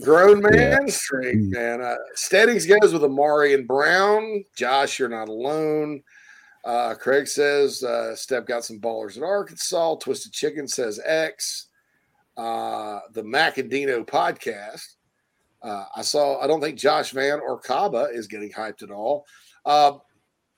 Grown man, yeah. straight mm. man. Uh, Steadings goes with Amari and Brown. Josh, you're not alone. Uh, Craig says uh, Stepp got some ballers in Arkansas. Twisted Chicken says X. Uh, the Mac and Dino podcast. Uh, I saw. I don't think Josh Vann or Kaba is getting hyped at all. Uh,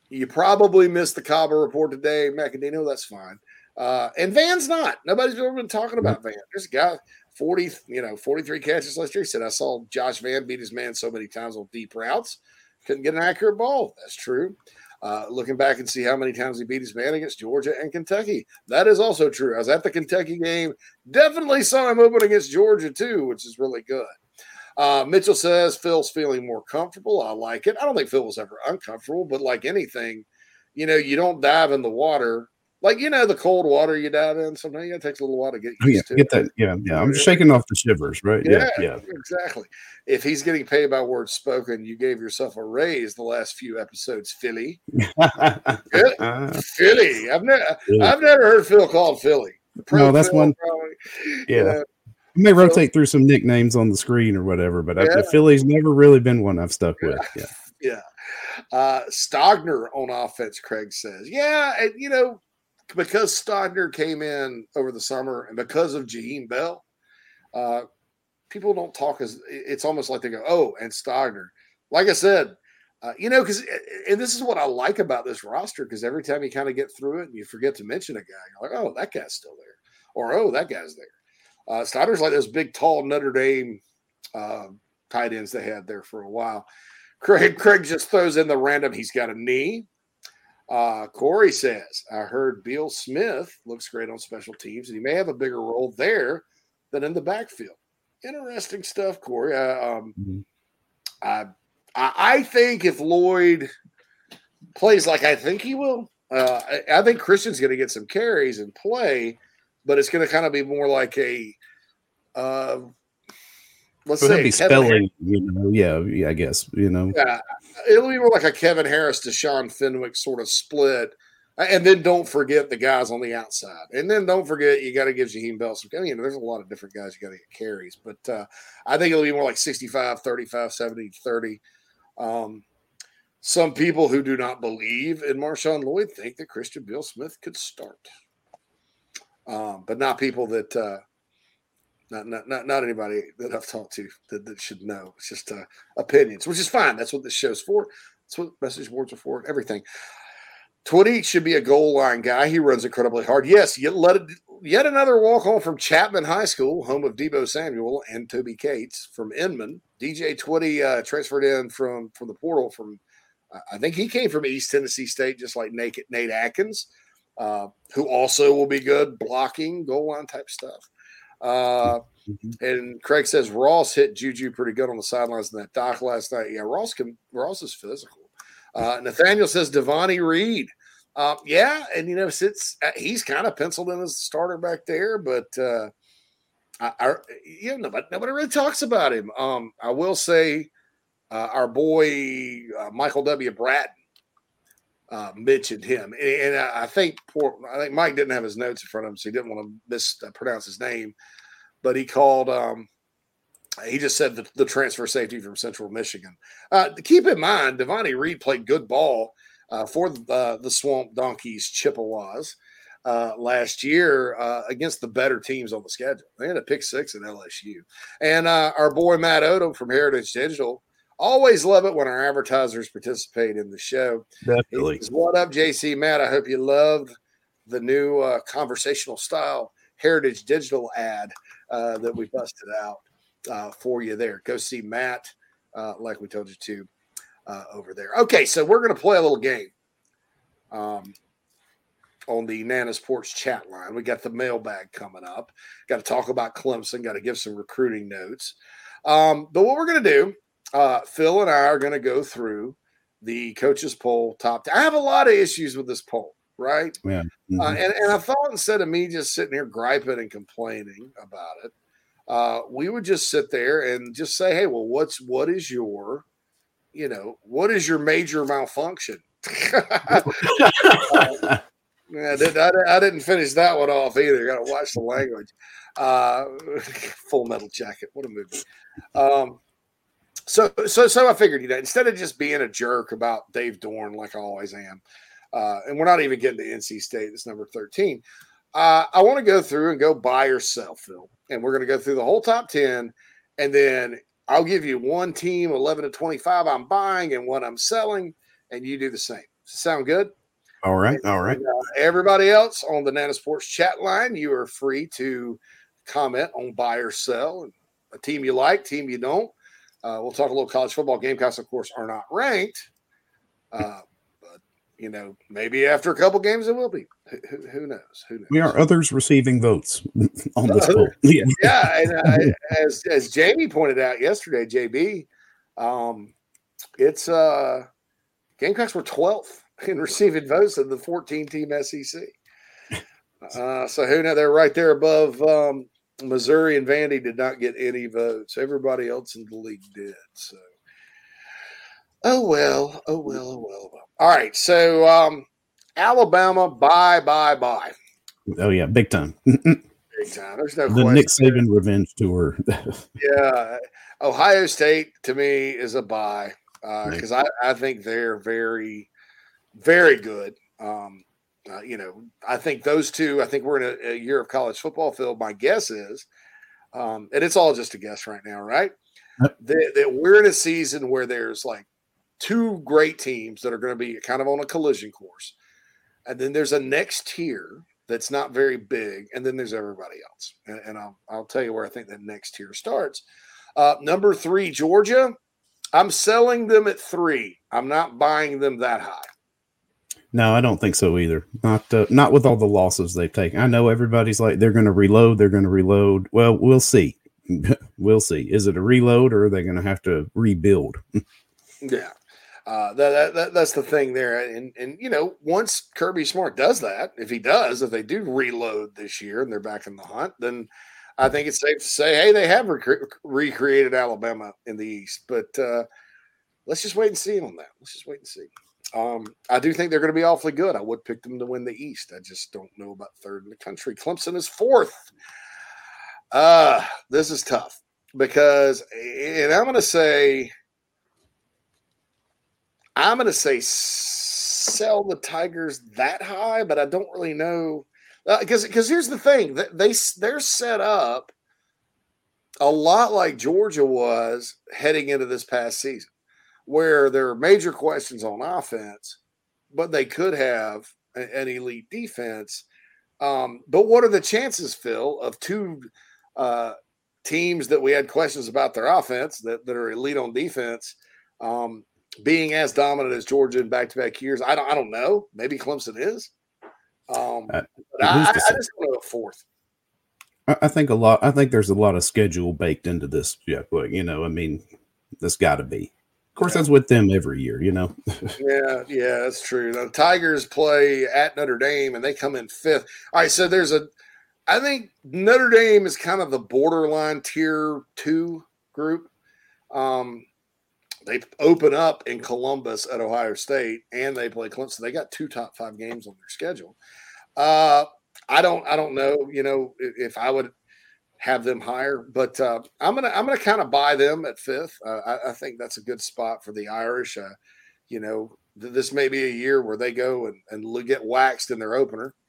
you probably missed the Kaba report today, Macadino. That's fine. Uh, and Vann's not. Nobody's ever been talking about Vann. There's a guy. 40, you know, 43 catches last year. He said, I saw Josh Vann beat his man so many times on deep routes. Couldn't get an accurate ball. That's true. Uh, looking back and see how many times he beat his man against Georgia and Kentucky. That is also true. I was at the Kentucky game. Definitely saw him open against Georgia too, which is really good. Uh, Mitchell says Phil's feeling more comfortable. I like it. I don't think Phil was ever uncomfortable, but like anything, you know, you don't dive in the water like you know the cold water you dive in. Sometimes it takes a little while to get oh, used yeah, to. Get that? Yeah, yeah. I'm just shaking off the shivers, right? Yeah, yeah, yeah, exactly. If he's getting paid by words spoken, you gave yourself a raise the last few episodes, Philly. Philly. I've never. I've never heard Phil called Philly. Pro no, that's Phil, one. Probably, yeah. I may rotate through some nicknames on the screen or whatever, but yeah. Philly's never really been one I've stuck with. Yeah. Yeah. Uh, Stogner on offense, Craig says. Yeah. And, you know, because Stogner came in over the summer and because of Jaheim Bell, uh, people don't talk as it's almost like they go, oh, and Stogner. Like I said, uh, you know, because and this is what I like about this roster because every time you kind of get through it and you forget to mention a guy, you're like, oh, that guy's still there, or oh, that guy's there. Uh, Stogner's like those big, tall Notre Dame uh, tight ends they had there for a while. Craig Craig just throws in the random. He's got a knee. Uh, Corey says, I heard Beal Smith looks great on special teams, and he may have a bigger role there than in the backfield. Interesting stuff, Corey. Uh, um, mm-hmm. I, I think if Lloyd plays like I think he will, uh, I, I, think Christian's going to get some carries and play, but it's going to kind of be more like a uh, let's say be spelling, you know, yeah, yeah, I guess, you know. Yeah, it'll be more like a Kevin Harris to Sean Fenwick sort of split. And then don't forget the guys on the outside. And then don't forget you got to give Jaheim Bell some. I mean, there's a lot of different guys you got to get carries, but uh, I think it'll be more like 65, 35, 70, 30. Um, some people who do not believe in Marshawn Lloyd think that Christian Beal Smith could start, um, but not people that uh, not, not, not, not anybody that I've talked to that, that should know. It's just uh, opinions, which is fine. That's what this show's for. That's what message boards are for. Everything. Twitty should be a goal line guy. He runs incredibly hard. Yes, yet, let yet another walk on from Chapman High School, home of Deebo Samuel and Toby Cates from Inman. DJ Twitty uh, transferred in from from the portal from, I think he came from East Tennessee State, just like Nate, Nate Atkins, uh, who also will be good blocking, goal line type stuff. Uh, mm-hmm. And Craig says Ross hit Juju pretty good on the sidelines in that dock last night. Yeah, Ross can. Ross is physical. Uh, Nathaniel says Devonni Reed. Uh, yeah, and you know, sits uh, he's kind of penciled in as the starter back there, but uh, I, I, you know, nobody, nobody really talks about him. Um, I will say, uh, our boy uh, Michael W. Bratton uh, mentioned him, and, and I, I, think poor, I think Mike didn't have his notes in front of him, so he didn't want to mispronounce his name. But he called. Um, he just said the, the transfer safety from Central Michigan. Uh, keep in mind, Devonni Reed played good ball uh, for the, the Swamp Donkeys Chippewas uh, last year uh, against the better teams on the schedule. They had a pick six at LSU. And uh, our boy Matt Odom from Heritage Digital Always love it when our advertisers participate in the show. Definitely. Says, what up, JC Matt? I hope you loved the new uh, conversational style Heritage Digital ad uh, that we busted out uh, for you there. Go see Matt, uh, like we told you to, uh, over there. Okay, so we're going to play a little game um, on the Nana's Porch chat line. We got the mailbag coming up. Got to talk about Clemson. Got to give some recruiting notes. Um, but what we're going to do uh, Phil and I are going to go through the coaches poll top. I have a lot of issues with this poll, right? Yeah. Uh, Mhm. and, and I thought instead of me just sitting here griping and complaining about it, uh, we would just sit there and just say, "Hey, well, what's what is your, you know, what is your major malfunction?" Uh, yeah, I, did, didn't finish that one off either. Got to watch the language. Uh, Full Metal Jacket, what a movie. Um, so, so, so I figured, you know, instead of just being a jerk about Dave Dorn like I always am, uh, and we're not even getting to NC State. It's number thirteen. Uh, I want to go through and go buy or sell, Phil, and we're going to go through the whole top ten, and then I'll give you one team, eleven to twenty-five, I'm buying, and one I'm selling, and you do the same. Sound good? all right. All right. And, uh, everybody else on the Nana's Porch chat line, you are free to comment on buy or sell, and a team you like, team you don't. Uh, we'll talk a little college football. Gamecocks, of course, are not ranked, uh, but you know maybe after a couple games it will be. Who, who, knows? Who knows? We are others receiving votes on this poll. Yeah. yeah, and uh, as as Jamie pointed out yesterday, JB, um, it's uh, Gamecocks were 12th in receiving votes in the 14 team SEC. Uh, so who know they're right there above um, Missouri and Vandy did not get any votes. Everybody else in the league did. So oh well, oh well, oh well. oh well. All right, so um, Alabama, bye, bye, bye. Oh yeah, big time. Big time. There's no the question. Nick Saban revenge tour. Yeah, Ohio State to me is a buy because I, I think they're very, very good. Um, uh, you know, I think those two. I think we're in a, a year of college football. Phil, my guess is, um, and it's all just a guess right now, right? Yep. That, that we're in a season where there's like two great teams that are going to be kind of on a collision course, and then there's a next tier that's not very big, and then there's everybody else. And, and I'll I'll tell you where I think that next tier starts. Uh, number three, Georgia. I'm selling them at three. I'm not buying them that high. No, I don't think so either. Not uh, not with all the losses they've taken. I know everybody's like they're going to reload. They're going to reload. Well, we'll see. we'll see. Is it a reload or are they going to have to rebuild? Yeah. Uh, that, that, that that's the thing there, and and you know once Kirby Smart does that, if he does, if they do reload this year and they're back in the hunt, then I think it's safe to say, hey, they have recre- recreated Alabama in the East. But uh, let's just wait and see on that. Let's just wait and see. Um, I do think they're going to be awfully good. I would pick them to win the East. I just don't know about third in the country. Clemson is fourth. Uh, this is tough because, and I'm going to say, I'm going to say sell the Tigers that high, but I don't really know because because here's the thing they they're set up a lot like Georgia was heading into this past season, where there are major questions on offense, but they could have an elite defense. Um, but what are the chances, Phil, of two uh, teams that we had questions about their offense that, that are elite on defense um, being as dominant as Georgia in back-to-back years? I don't I don't know. Maybe Clemson is. Um, Uh, but I, I to just don't a fourth. I, I think a lot. I think there's a lot of schedule baked into this. Yeah, but you know, I mean, there's got to be. Course, that's with them every year. You know. Yeah, yeah, that's true. The Tigers play at Notre Dame and they come in fifth. All right, so there's a I think Notre Dame is kind of the borderline tier two group. Um they open up in Columbus at Ohio State and they play Clemson. They got two top five games on their schedule. Uh I don't I don't know, you know, if I would have them higher, but uh, I'm gonna I'm gonna kind of buy them at fifth. Uh, I, I think that's a good spot for the Irish. Uh, you know, th- this may be a year where they go and, and get waxed in their opener.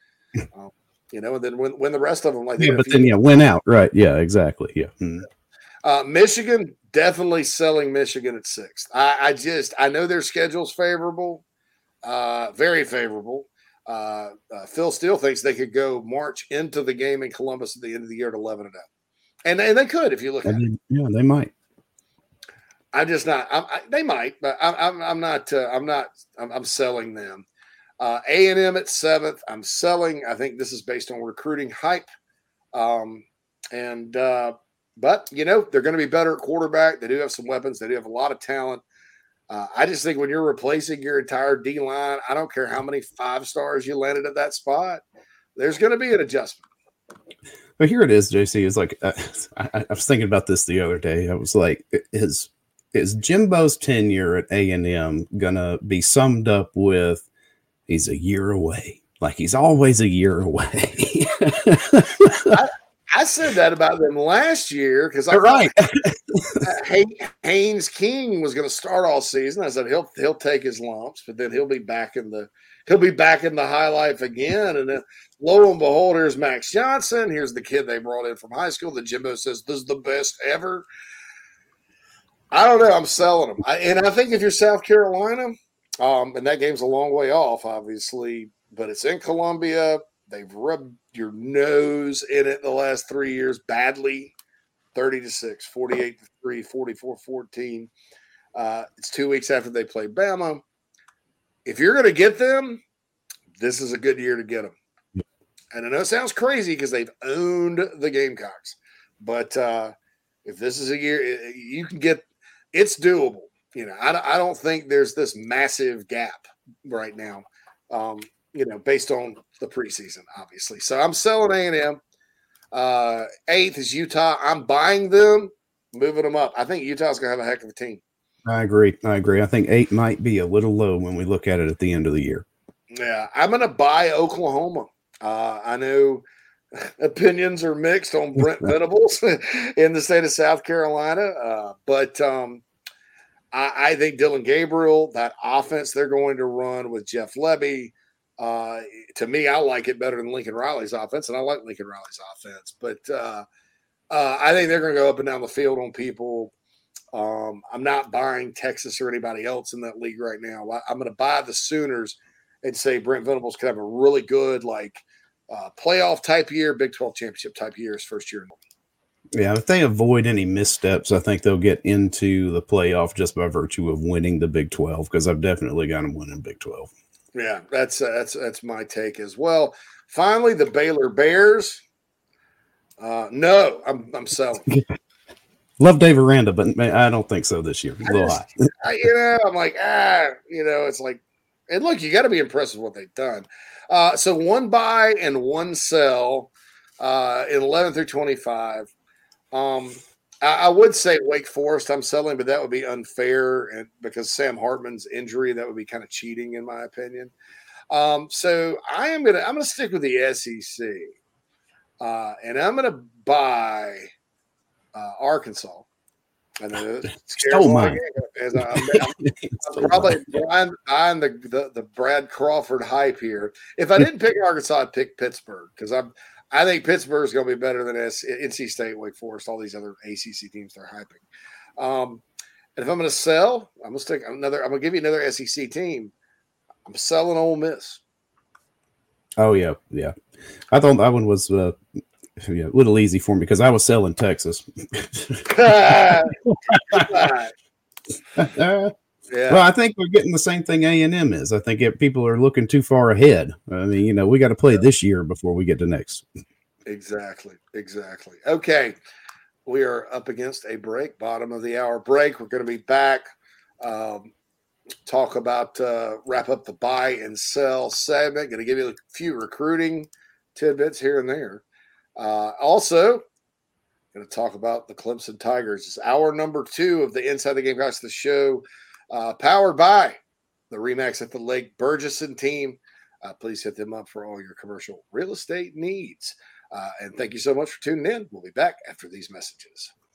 Um, you know, and then when, when the rest of them like Yeah, but then yeah, win out. Right. Yeah. Exactly. Yeah. Mm. uh, Michigan definitely selling Michigan at sixth. I, I just I know their schedule's favorable, uh, very favorable. Uh, uh, Phil Steele thinks they could go march into the game in Columbus at the end of the year at eleven and zero, and and they could if you look at And it. yeah, they might. I'm just not. I'm, I, they might, but I'm. I'm, I'm not. Uh, I'm not. I'm, I'm selling them. Uh, A and M at seventh. I'm selling. I think this is based on recruiting hype. Um, and uh, but you know they're going to be better at quarterback. They do have some weapons. They do have a lot of talent. Uh, I just think when you're replacing your entire D line, I don't care how many five stars you landed at that spot, there's going to be an adjustment. But here it is, JC. It's like uh, I, I, was thinking about this the other day. I was like, is is Jimbo's tenure at A and M gonna be summed up with he's a year away? Like he's always a year away. I, I said that about them last year because I right. Haynes King was going to start all season. I said he'll he'll take his lumps, but then he'll be back in the he'll be back in the high life again. And then lo and behold, here's Max Johnson. Here's the kid they brought in from high school. The Jimbo says this is the best ever. I don't know. I'm selling them, I, and I think if you're South Carolina, um, and that game's a long way off, obviously, but it's in Columbia. They've rubbed your nose in it the last three years badly 30 to 6, 48 to 3, 44 14. Uh, it's two weeks after they play Bama. If you're going to get them, this is a good year to get them. And I know it sounds crazy because they've owned the Gamecocks, but uh, if this is a year, you can get it's doable. You know, I, I don't think there's this massive gap right now. Um, you know, based on the preseason, obviously. So I'm selling A and M. Uh, eighth is Utah. I'm buying them, moving them up. I think Utah's gonna have a heck of a team. I agree. I agree. I think eight might be a little low when we look at it at the end of the year. Yeah, I'm gonna buy Oklahoma. Uh, I know opinions are mixed on Brent Venables in the state of South Carolina, uh, but um, I, I, think Dillon Gabriel, that offense they're going to run with Jeff Lebby, uh, to me, I like it better than Lincoln Riley's offense, and I like Lincoln Riley's offense. But uh, uh, I think they're going to go up and down the field on people. Um, I'm not buying Texas or anybody else in that league right now. I'm going to buy the Sooners and say Brent Venables could have a really good like uh, playoff type year, Big 12 championship type year his first year. Yeah, if they avoid any missteps, I think they'll get into the playoff just by virtue of winning the Big 12 because I've definitely got them winning Big 12. Yeah, that's uh, that's that's my take as well. Finally, the Baylor Bears. Uh, no, I'm I'm selling. Love Dave Aranda, but I don't think so this year. A little high. I, you know, I'm like ah, you know, it's like, and look, you got to be impressed with what they've done. Uh, so one buy and one sell uh, in 11 through 25. Um, I, would say Wake Forest I'm selling, but that would be unfair and because Sam Hartman's injury, that would be kind of cheating in my opinion. Um, so I am gonna I'm gonna stick with the SEC. Uh, and I'm gonna buy uh, Arkansas. I know Stole mine. I'm, I'm, I'm probably buying, buying the, the, the Brad Crawford hype here. If I didn't pick Arkansas, I'd pick Pittsburgh because I'm I think Pittsburgh is going to be better than S- NC State, Wake Forest, all these other ACC teams they're hyping. Um, and if I'm going to sell, I'm going to stick another. I'm going to give you another SEC team. I'm selling Ole Miss. Oh yeah, yeah. I thought that one was uh, yeah, a little easy for me because I was selling Texas. yeah. Well, I think we're getting the same thing A and M is. I think if people are looking too far ahead. I mean, you know, we got to play this year before we get to next. Exactly. Exactly. Okay. We are up against a break, bottom of the hour break. We're going to be back. Um, talk about uh, wrap up the buy and sell segment. Going to give you a few recruiting tidbits here and there. Uh, also, going to talk about the Clemson Tigers. It's hour number two of the Inside the Gamecocks, the show uh, powered by the Remax at the Lake Bergeson team. Uh, please hit them up for all your commercial real estate needs. Uh, and thank you so much for tuning in. We'll be back after these messages.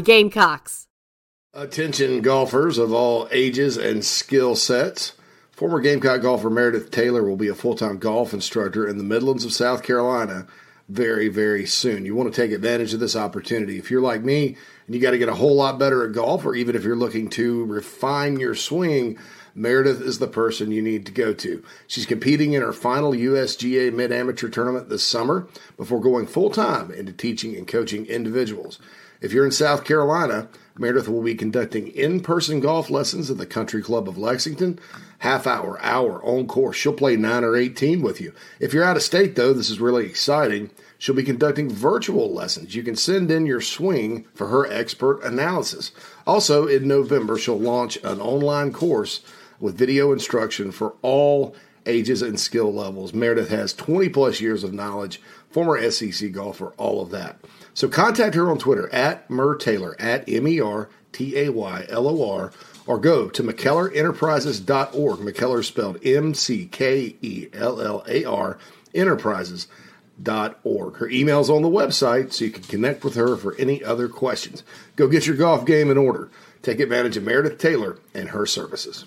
the Gamecocks. Attention golfers of all ages and skill sets. Former Gamecock golfer Meredith Taylor will be a full time golf instructor in the Midlands of South Carolina very, very soon. You want to take advantage of this opportunity. If you're like me and you got to get a whole lot better at golf, or even if you're looking to refine your swing, Meredith is the person you need to go to. She's competing in her final USGA Mid Amateur tournament this summer before going full time into teaching and coaching individuals. If you're in South Carolina, Meredith will be conducting in person golf lessons at the Country Club of Lexington. Half hour, hour on course. She'll play 9 or 18 with you. If you're out of state, though, this is really exciting. She'll be conducting virtual lessons. You can send in your swing for her expert analysis. Also, in November, she'll launch an online course with video instruction for all ages and skill levels. Meredith has 20 plus years of knowledge, former SEC golfer, all of that. So contact her on Twitter at Mer Taylor, at M E R T A Y L O R, or go to McKellarEnterprises.org. McKellar spelled M C K E L L A R Enterprises.org. Her email's on the website, so you can connect with her for any other questions. Go get your golf game in order. Take advantage of Meredith Taylor and her services.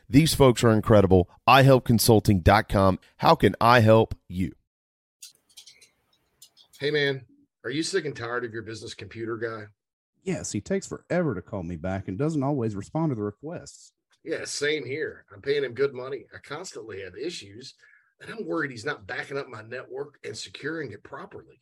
These folks are incredible. iHelpConsulting.com. How can I help you? Hey, man, are you sick and tired of your business computer guy? Yes, he takes forever to call me back and doesn't always respond to the requests. Yeah, same here. I'm paying him good money. I constantly have issues, and I'm worried he's not backing up my network and securing it properly.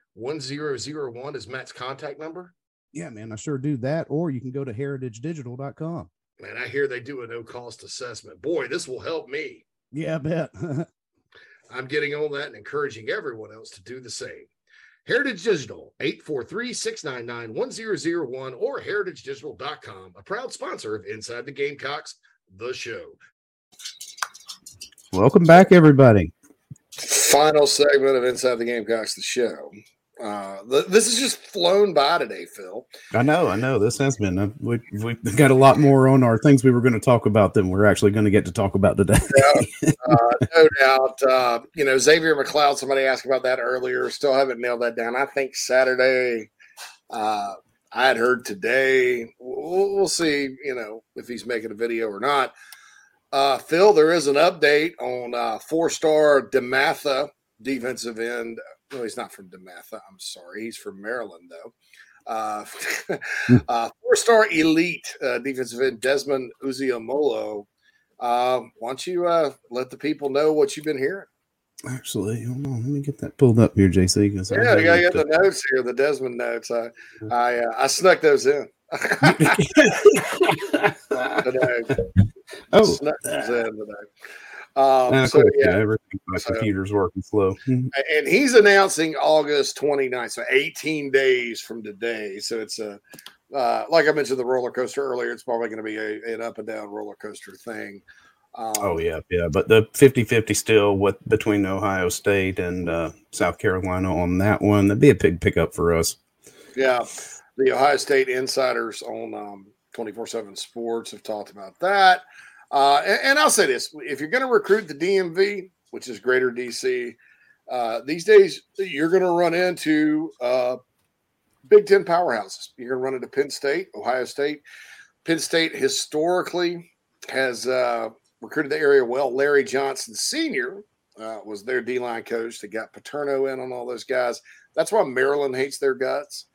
1001 is Matt's contact number? Yeah, man, I sure do that. Or you can go to heritagedigital.com. Man, I hear they do a no cost assessment. Boy, this will help me. Yeah, I bet. I'm getting on that and encouraging everyone else to do the same. Heritage Digital, 843-699-1001 or heritagedigital.com, a proud sponsor of Inside the Gamecocks, the show. Welcome back, everybody. Final segment of Inside the Gamecocks, the show. Uh, th- this has just flown by today, Phil. I know, I know. This has been. Uh, we we got a lot more on our things we were going to talk about than we're actually going to get to talk about today. yeah, uh, no doubt. Uh, you know, Xavier McLeod. Somebody asked about that earlier. Still haven't nailed that down. I think Saturday. Uh, I had heard today. We'll, we'll see. You know, if he's making a video or not. Uh, Phil, there is an update on uh, four-star DeMatha defensive end no, he's not from DeMatha. I'm sorry. He's from Maryland, though. Uh, uh, four star elite uh, defensive end Desmond Uziamolo. Uh, why don't you uh, let the people know what you've been hearing? Actually, hold on. Let me get that pulled up here, JC. Because yeah, you got the notes here, the Desmond notes. I I, uh, I snuck those in. oh, snuck those in today. Um, so yeah, everything my so, computer's working slow. and he's announcing August 29th, so 18 days from today. So it's a uh, like I mentioned the roller coaster earlier. It's probably going to be a, an up and down roller coaster thing. Um, oh yeah, yeah, but the 50-50 still with between Ohio State and uh, South Carolina on that one. That'd be a big pickup for us. Yeah, the Ohio State insiders on um, 24/7 Sports have talked about that. Uh, and, and, I'll say this: if you're going to recruit the DMV, which is Greater DC, uh, these days you're going to run into uh, Big Ten powerhouses. You're going to run into Penn State, Ohio State. Penn State historically has uh, recruited the area well. Larry Johnson Sr. Uh, was their D line coach. They got Paterno in on all those guys. That's why Maryland hates their guts.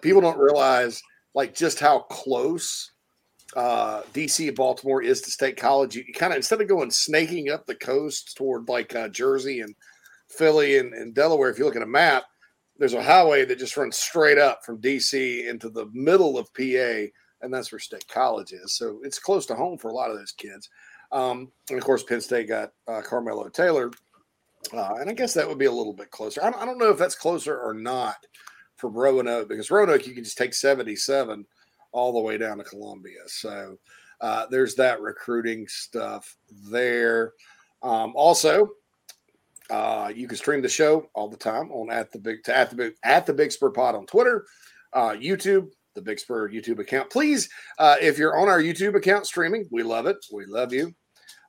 People don't realize like just how close uh, DC Baltimore is to State College. You, kind of instead of going snaking up the coast toward like uh, Jersey and Philly and, and, Delaware, if you look at a map, there's a highway that just runs straight up from DC into the middle of PA, and that's where State College is. So it's close to home for a lot of those kids. Um, and of course, Penn State got uh, Carmelo Taylor, uh, and I guess that would be a little bit closer. I don't, I don't know if that's closer or not for Roanoke because Roanoke you can just take 77 all the way down to Columbia. So uh, there's that recruiting stuff there. Um, also, uh, you can stream the show all the time on at the big at the big at the Big Spur Pod on Twitter, uh, YouTube, the Big Spur YouTube account. Please, uh, if you're on our YouTube account streaming, we love it. We love you.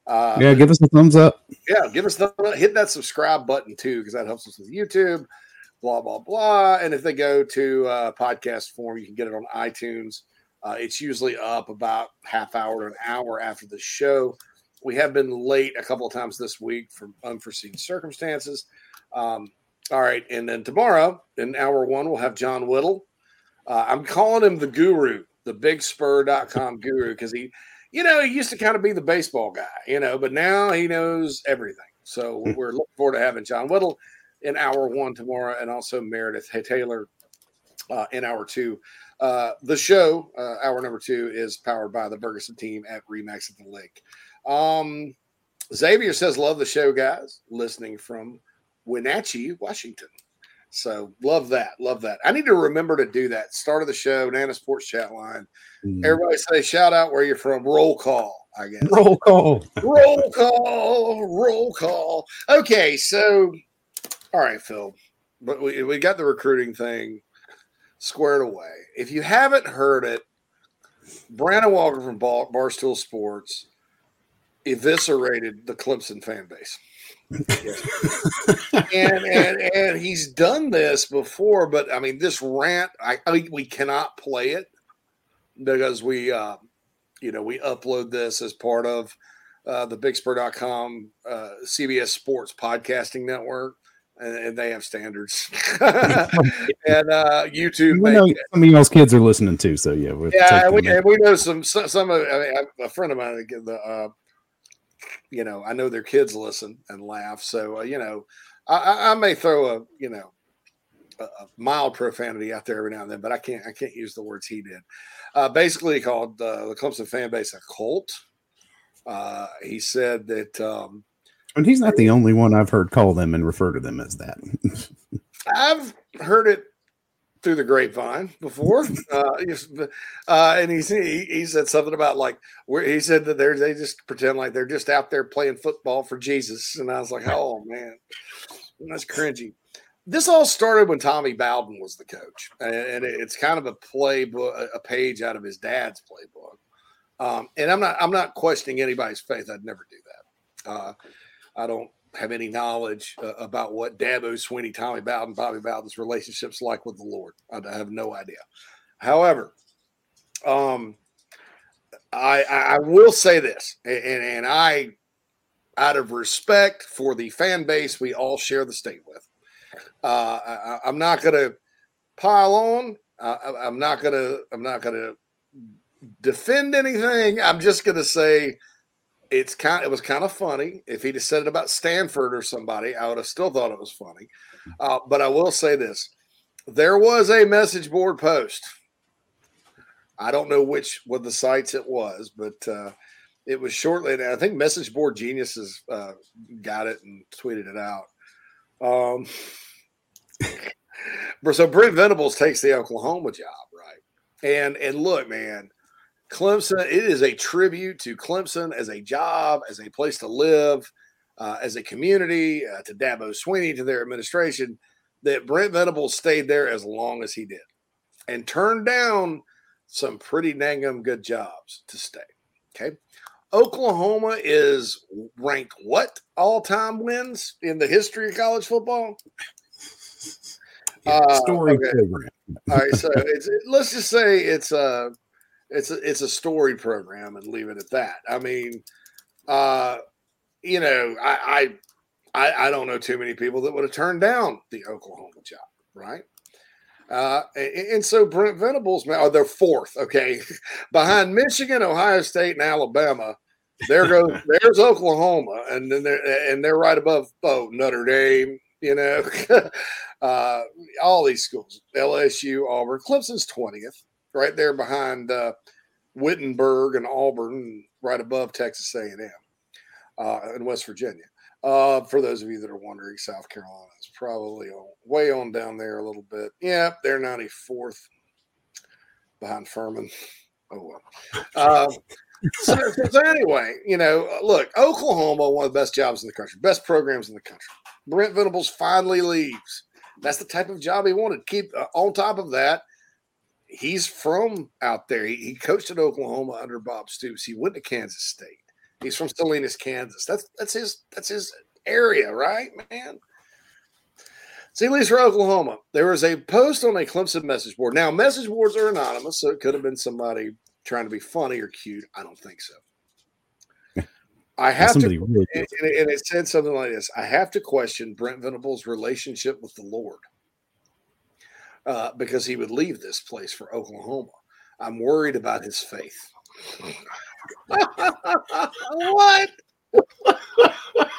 Uh, yeah, give us a thumbs up. Yeah, give us the hit that subscribe button too because that helps us with YouTube. Blah blah blah. And if they go to uh, podcast form, you can get it on iTunes. Uh, it's usually up about half hour to an hour after the show. We have been late a couple of times this week from unforeseen circumstances. Um, all right, and then tomorrow in hour one we'll have John Whittle. Uh, I'm calling him the guru, the bigspur.com guru, because he, you know, he used to kind of be the baseball guy, you know, but now he knows everything. So we're looking forward to having John Whittle in hour one tomorrow, and also Meredith Taylor uh, in hour two. Uh, the show, uh, hour number two, is powered by the Bergeson team at Remax at the Lake. Um, Xavier says, Love the show, guys. Listening from Wenatchee, Washington. So love that. Love that. I need to remember to do that. Start of the show, Nana's Porch Chat line. Mm. Everybody say shout out where you're from. Roll call, I guess. Roll call. roll call. Roll call. Okay, so all right, Phil. But we, we got the recruiting thing squared away. If you haven't heard it, Brandon Walker from Barstool Sports eviscerated the Clemson fan base. and, and and he's done this before, but I mean, this rant, I, I we cannot play it because we, uh, you know, we upload this as part of uh, the BigSpur.com uh, CBS Sports podcasting network and, they have standards. and uh, YouTube, we know some of y'all's kids are listening too, so yeah, yeah, we, and we know some some, some of, I mean, a friend of mine, the uh, you know, I know their kids listen and laugh, so uh, you know, I, I, may throw a you know a, a, mild profanity out there every now and then, but I can't I can't use the words he did. Uh, basically, called uh, the Clemson fan base a cult. Uh, he said that. Um, and he's not the only one I've heard call them and refer to them as that. I've heard it through the grapevine before, uh, uh, and he, he he said something about like where he said that they they just pretend like they're just out there playing football for Jesus, and I was like, oh man, that's cringy. This all started when Tommy Bowden was the coach, and it's kind of a playbook, a page out of his dad's playbook. Um, and I'm not I'm not questioning anybody's faith. I'd never do that. Uh, I don't have any knowledge uh, about what Dabo Swinney, Tommy Bowden, Bobby Bowden's relationships like with the Lord. I have no idea. However, um, I, I will say this, and, and I, out of respect for the fan base we all share the state with, uh, I, am not going to pile on. Uh, I'm not going to. I'm not going to defend anything. I'm just going to say it's kind. It was kind of funny. If he'd have said it about Stanford or somebody, I would have still thought it was funny. Uh, but I will say this: there was a message board post. I don't know which one the sites it was, but uh, it was shortly. And I think Message Board Geniuses uh, got it and tweeted it out. Um, so Brent Venables takes the Oklahoma job, right? And and look, man, Clemson, it is a tribute to Clemson as a job, as a place to live, uh, as a community, uh, to Dabo Swinney, to their administration, that Brent Venables stayed there as long as he did and turned down some pretty dang good jobs to stay. Okay. Oklahoma is ranked what all time wins in the history of college football? Yeah, uh, story okay. program. all right. So it's, let's just say it's a it's a, it's a story program and leave it at that. I mean, uh, you know, I, I I don't know too many people that would have turned down the Oklahoma job, right? Uh, and, and, so Brent Venables, oh, they're fourth, okay, behind Michigan, Ohio State, and Alabama. There goes there's Oklahoma, and then they're and they're right above oh Notre Dame, You know, uh, all these schools, LSU, Auburn, Clemson's twentieth, right there behind uh, Wittenberg and Auburn, right above Texas A and M uh, in West Virginia. Uh, for those of you that are wondering, South Carolina is probably way on down there a little bit. Yeah, they're 94th behind Furman. Oh well. Uh, so, so, anyway, you know, look, Oklahoma, one of the best jobs in the country, best programs in the country. Brent Venables finally leaves. That's the type of job he wanted. Keep uh, on top of that. He's from out there. He, he coached at Oklahoma under Bob Stoops. He went to Kansas State. He's from Salinas, Kansas. That's that's his that's his area, right, man? So he leaves for Oklahoma. There was a post on a Clemson message board. Now, message boards are anonymous, so it could have been somebody trying to be funny or cute. I don't think so. I have to, really and, and it said something like this I have to question Brent Venables' relationship with the Lord uh, because he would leave this place for Oklahoma. I'm worried about his faith. what?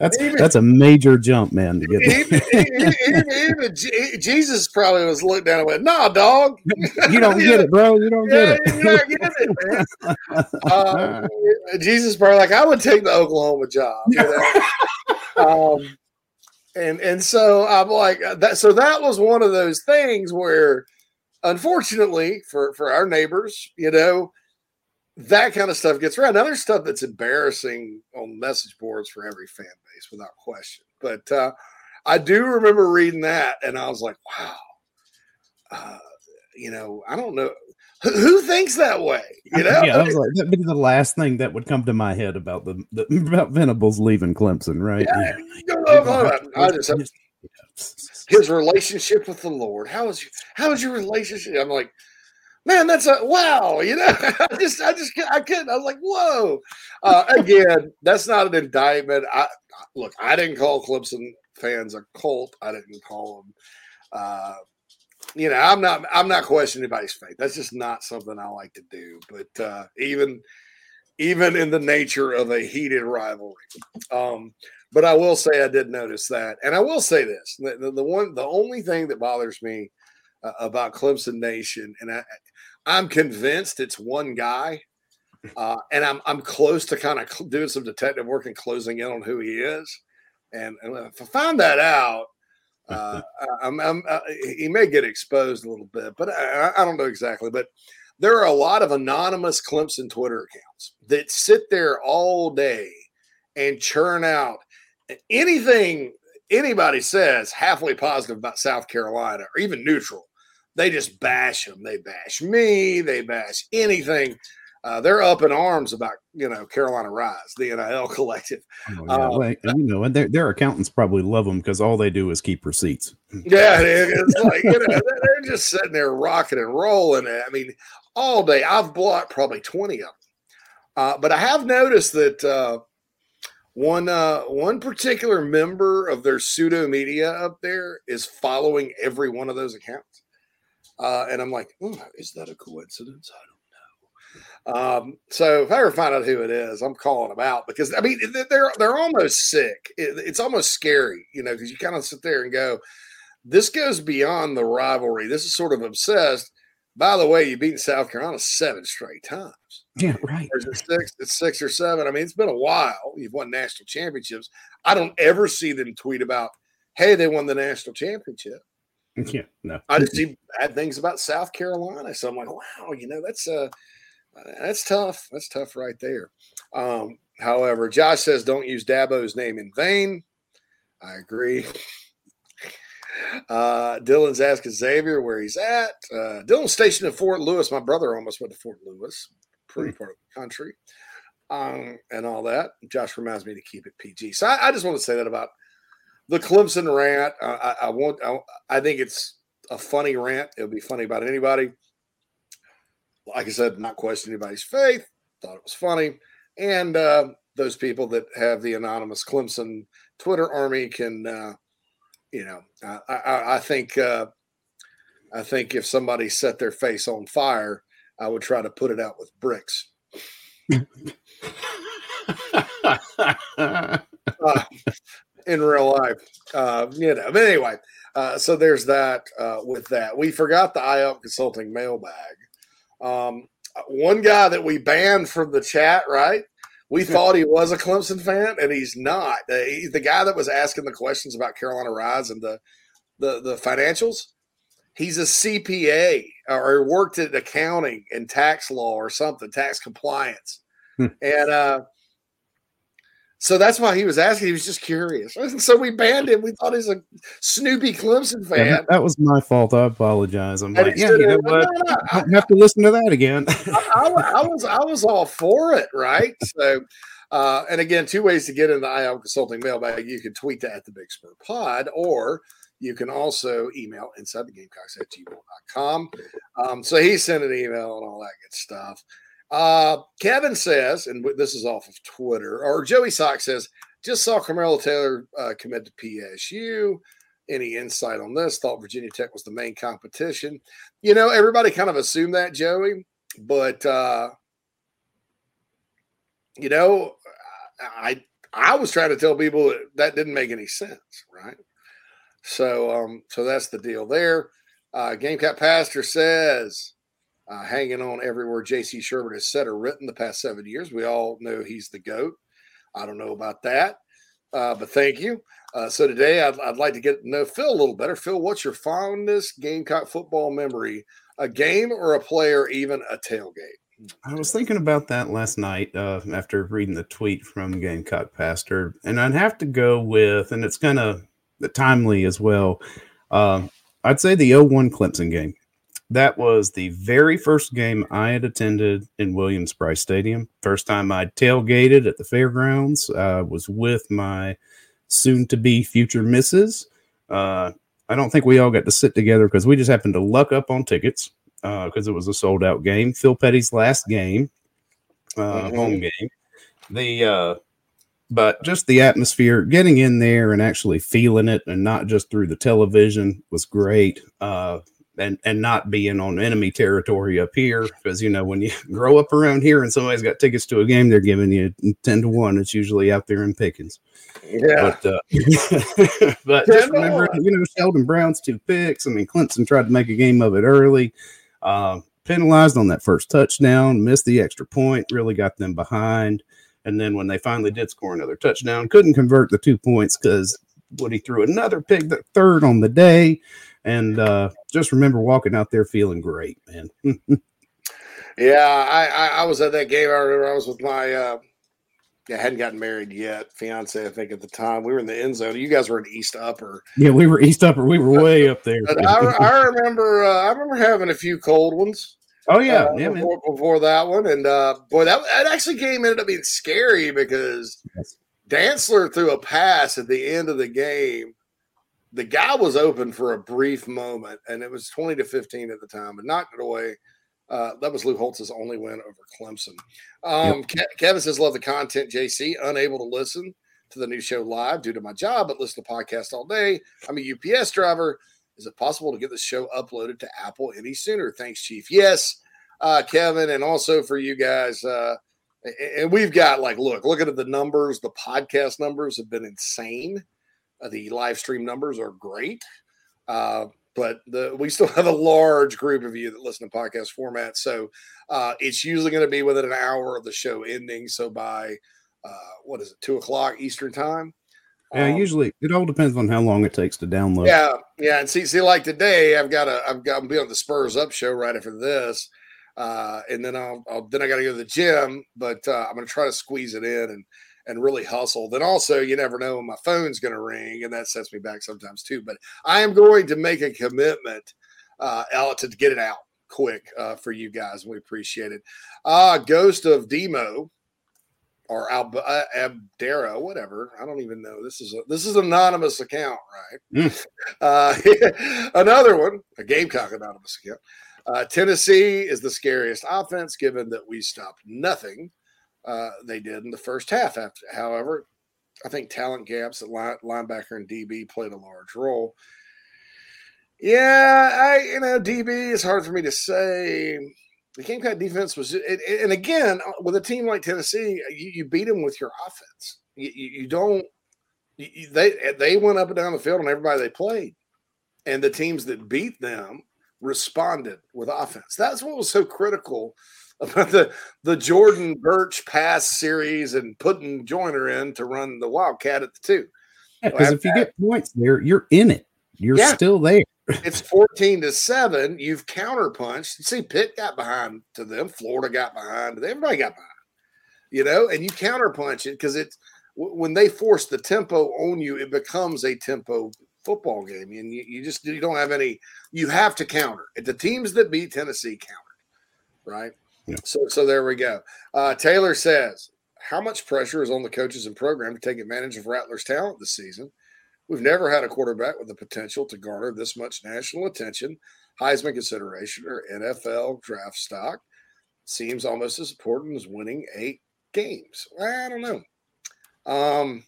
That's even, that's a major jump, man. To get even, even, even, Jesus probably was looking down and went, "Nah, dog, you don't get it, bro. You don't yeah, get it. Get it uh, Jesus probably like, I would take the Oklahoma job. You know? um, and and so I'm like uh, that. So that was one of those things where, unfortunately, for for our neighbors, you know, that kind of stuff gets around. Other stuff that's embarrassing on message boards for every fan base, without question. But uh, I do remember reading that, and I was like, wow. Uh, you know, I don't know who, thinks that way. You know, yeah, I was like, that'd be the last thing that would come to my head about the, the about Venables leaving Clemson, right? Yeah, yeah. I just his relationship with the Lord. How is your, how is your relationship? I'm like, man, that's a wow. You know, I just, I just, I couldn't. I was like, whoa. Uh, again, that's not an indictment. I look, I didn't call Clemson fans a cult. I didn't call them. Uh, you know, I'm not, I'm not questioning anybody's faith. That's just not something I like to do. But uh, even, even in the nature of a heated rivalry. Um, but I will say I did notice that, and I will say this: the, the, one, the only thing that bothers me uh, about Clemson Nation, and I, I'm convinced it's one guy, uh, and I'm I'm close to kind of doing some detective work and closing in on who he is. And, and if I find that out, uh, I'm, I'm, uh, he may get exposed a little bit, but I, I, don't know exactly. But there are a lot of anonymous Clemson Twitter accounts that sit there all day and churn out anything anybody says halfway positive about South Carolina or even neutral they just bash them. They bash me. They bash anything. Uh, they're up in arms about you know Carolina Rise, the NIL collective. Oh, yeah. um, well, you know, and their, their accountants probably love them because all they do is keep receipts. Yeah, it's like you know they're just sitting there rocking and rolling. I mean, all day. I've blocked probably twenty of them, uh, but I have noticed that uh, one uh, one particular member of their pseudo media up there is following every one of those accounts. Uh, and I'm like, oh, is that a coincidence? I don't know. Um, so if I ever find out who it is, I'm calling them out because I mean they're they're almost sick. It, it's almost scary, you know, because you kind of sit there and go, this goes beyond the rivalry. This is sort of obsessed. By the way, you've beaten South Carolina seven straight times. Yeah, right. Or it six? It's six or seven. I mean, it's been a while. You've won national championships. I don't ever see them tweet about, "Hey, they won the national championship." Yeah, no. I just see bad things about South Carolina. So I'm like, wow, you know, that's uh that's tough. That's tough right there. Um, however, Josh says don't use Dabo's name in vain. I agree. Uh, Dylan's asking Xavier where he's at. Uh, Dylan's stationed in Fort Lewis. My brother almost went to Fort Lewis, pretty part of the country, um, and all that. Josh reminds me to keep it PG. So I, I just want to say that about the Clemson rant. I, I want. I, I, think it's a funny rant. It'll be funny about anybody. Like I said, not question anybody's faith. Thought it was funny, and uh, those people that have the anonymous Clemson Twitter army can, uh, you know, I, I, I think. Uh, I think if somebody set their face on fire, I would try to put it out with bricks. uh, in real life. Uh, you know, but anyway, uh, so there's that uh, with that. We forgot the iHelp Consulting mailbag. Um, one guy that we banned from the chat, right? We thought he was a Clemson fan, and he's not. He, the guy that was asking the questions about Carolina Rise and the the the financials, he's a CPA or worked at accounting and tax law or something, tax compliance, Hmm. and uh, so that's why he was asking. He was just curious. And so we banned him. We thought he's a Snoopy Clemson Yeah, fan. that, that was my fault. I apologize. I'm And like, yeah, you know what? no, no, I have to listen to that again. I, I I was I was all for it, right? So, uh, and again, two ways to get in the iHelp Consulting mailbag. You can tweet that at the Big Spur Pod, or you can also email inside the Gamecocks at gmail.com. Um, so he sent an email and all that good stuff. Uh, Kevin says, and this is off of Twitter, or Joey Sock says, just saw Carmelo Taylor uh, commit to PSU. Any insight on this? Thought Virginia Tech was the main competition. You know, everybody kind of assumed that, Joey, but uh, you know, I I was trying to tell people that, that didn't make any sense, right? So um, so that's the deal there. Uh, Gamecock Pastor says, uh, hanging on everywhere J.C. Shurburtt has said or written the past seven years. We all know he's the goat. I don't know about that, uh, but thank you. Uh, so today I'd, I'd like to get to know Phil a little better. Phil, what's your fondest Gamecock football memory? A game or a player, even a tailgate? I was thinking about that last night uh, after reading the tweet from Gamecock Pastor, and I'd have to go with, and it's kind of timely as well. Uh, I'd say the 01 Clemson game. That was the very first game I had attended in Williams-Brice Stadium. First time I tailgated at the fairgrounds. I was with my soon to be future missus. Uh, I don't think we all got to sit together because we just happened to luck up on tickets because it was a sold out game. Phil Petty's last game, uh, Mhm. home game. The uh, but just the atmosphere, getting in there and actually feeling it, and not just through the television, was great. And and not being on enemy territory up here, because you know when you grow up around here and somebody's got tickets to a game, they're giving you ten to one. It's usually out there in Pickens Yeah. But uh, but just remember, you know, Sheldon Brown's two picks. I mean, Clemson tried to make a game of it early, uh, penalized on that first touchdown, missed the extra point, really got them behind. And then when they finally did score another touchdown, couldn't convert the two points because Woody threw another pick, the third on the day. And uh, just remember walking out there feeling great, man. Yeah, I, I, I was at that game. I remember I was with my, uh, I hadn't gotten married yet, fiance, I think at the time. We were in the end zone. You guys were in East Upper. yeah, we were East Upper. We were way up there. I, I remember, uh, I remember having a few cold ones. oh, yeah. uh, yeah, before, before that one, and uh, boy, that that actually game ended up being scary because Yes. Dantzler threw a pass at the end of the game. The guy was open for a brief moment, and it was twenty to fifteen at the time, and knocked it away. Uh, that was Lou Holtz's only win over Clemson. Um, Ke- Kevin says, "Love the content." JC, unable to listen to the new show live due to my job, but listen to podcast all day. I'm a UPS driver. Is it possible to get the show uploaded to Apple any sooner? Thanks, Chief. Yes, uh, Kevin, and also for you guys. Uh, and we've got like, look, looking at the numbers. The podcast numbers have been insane. The live stream numbers are great, uh, but the we still have a large group of you that listen to podcast format. So uh, it's usually going to be within an hour of the show ending. So by uh, what is it, two o'clock Eastern time? Yeah, Um, usually it all depends on how long it takes to download. yeah, yeah, and see, see, like today, I've got a, I've got, I'm be on the Spurs Up show right after this, uh, and then I'll, I'll then I got to go to the gym, but uh, I'm going to try to squeeze it in and and really hustle. Then also, you never know when my phone's going to ring, and that sets me back sometimes too. But I am going to make a commitment, uh, out to get it out quick uh, for you guys. We appreciate it. Uh, Ghost of Demo or Al- uh, Abdera, whatever. I don't even know. This is a, this is an anonymous account, right? Uh, another one, a Gamecock anonymous account. Uh, Tennessee is the scariest offense, given that we stopped nothing. Uh, they did in the first half. After, however, I think talent gaps at line, linebacker and DB played a large role. Yeah, I you know DB is hard for me to say. The Gamecock defense was, and again, uh, with a team like Tennessee, you, you beat them with your offense. You, you, you don't they they went up and down the field on everybody they played, and the teams that beat them responded with offense. That's what was so critical about the the Jordan Burch pass series and putting Joyner in to run the Wildcat at the two. Because yeah, if you get points there, you're in it. You're yeah. still there. it's 14 to 7. You've counterpunched. See, Pitt got behind to them. Florida got behind. Them. Everybody got behind. You know, and you counterpunch it because it's when they force the tempo on you, it becomes a tempo football game. And you, you just you don't have any, you have to counter. It the teams that beat Tennessee countered, right? Yeah. So so there we go. Uh, Taylor says, how much pressure is on the coaches and program to take advantage of Rattler's talent this season? We've never had a quarterback with the potential to garner this much national attention, Heisman consideration, or NFL draft stock. Seems almost as important as winning eight games. I don't know. Um,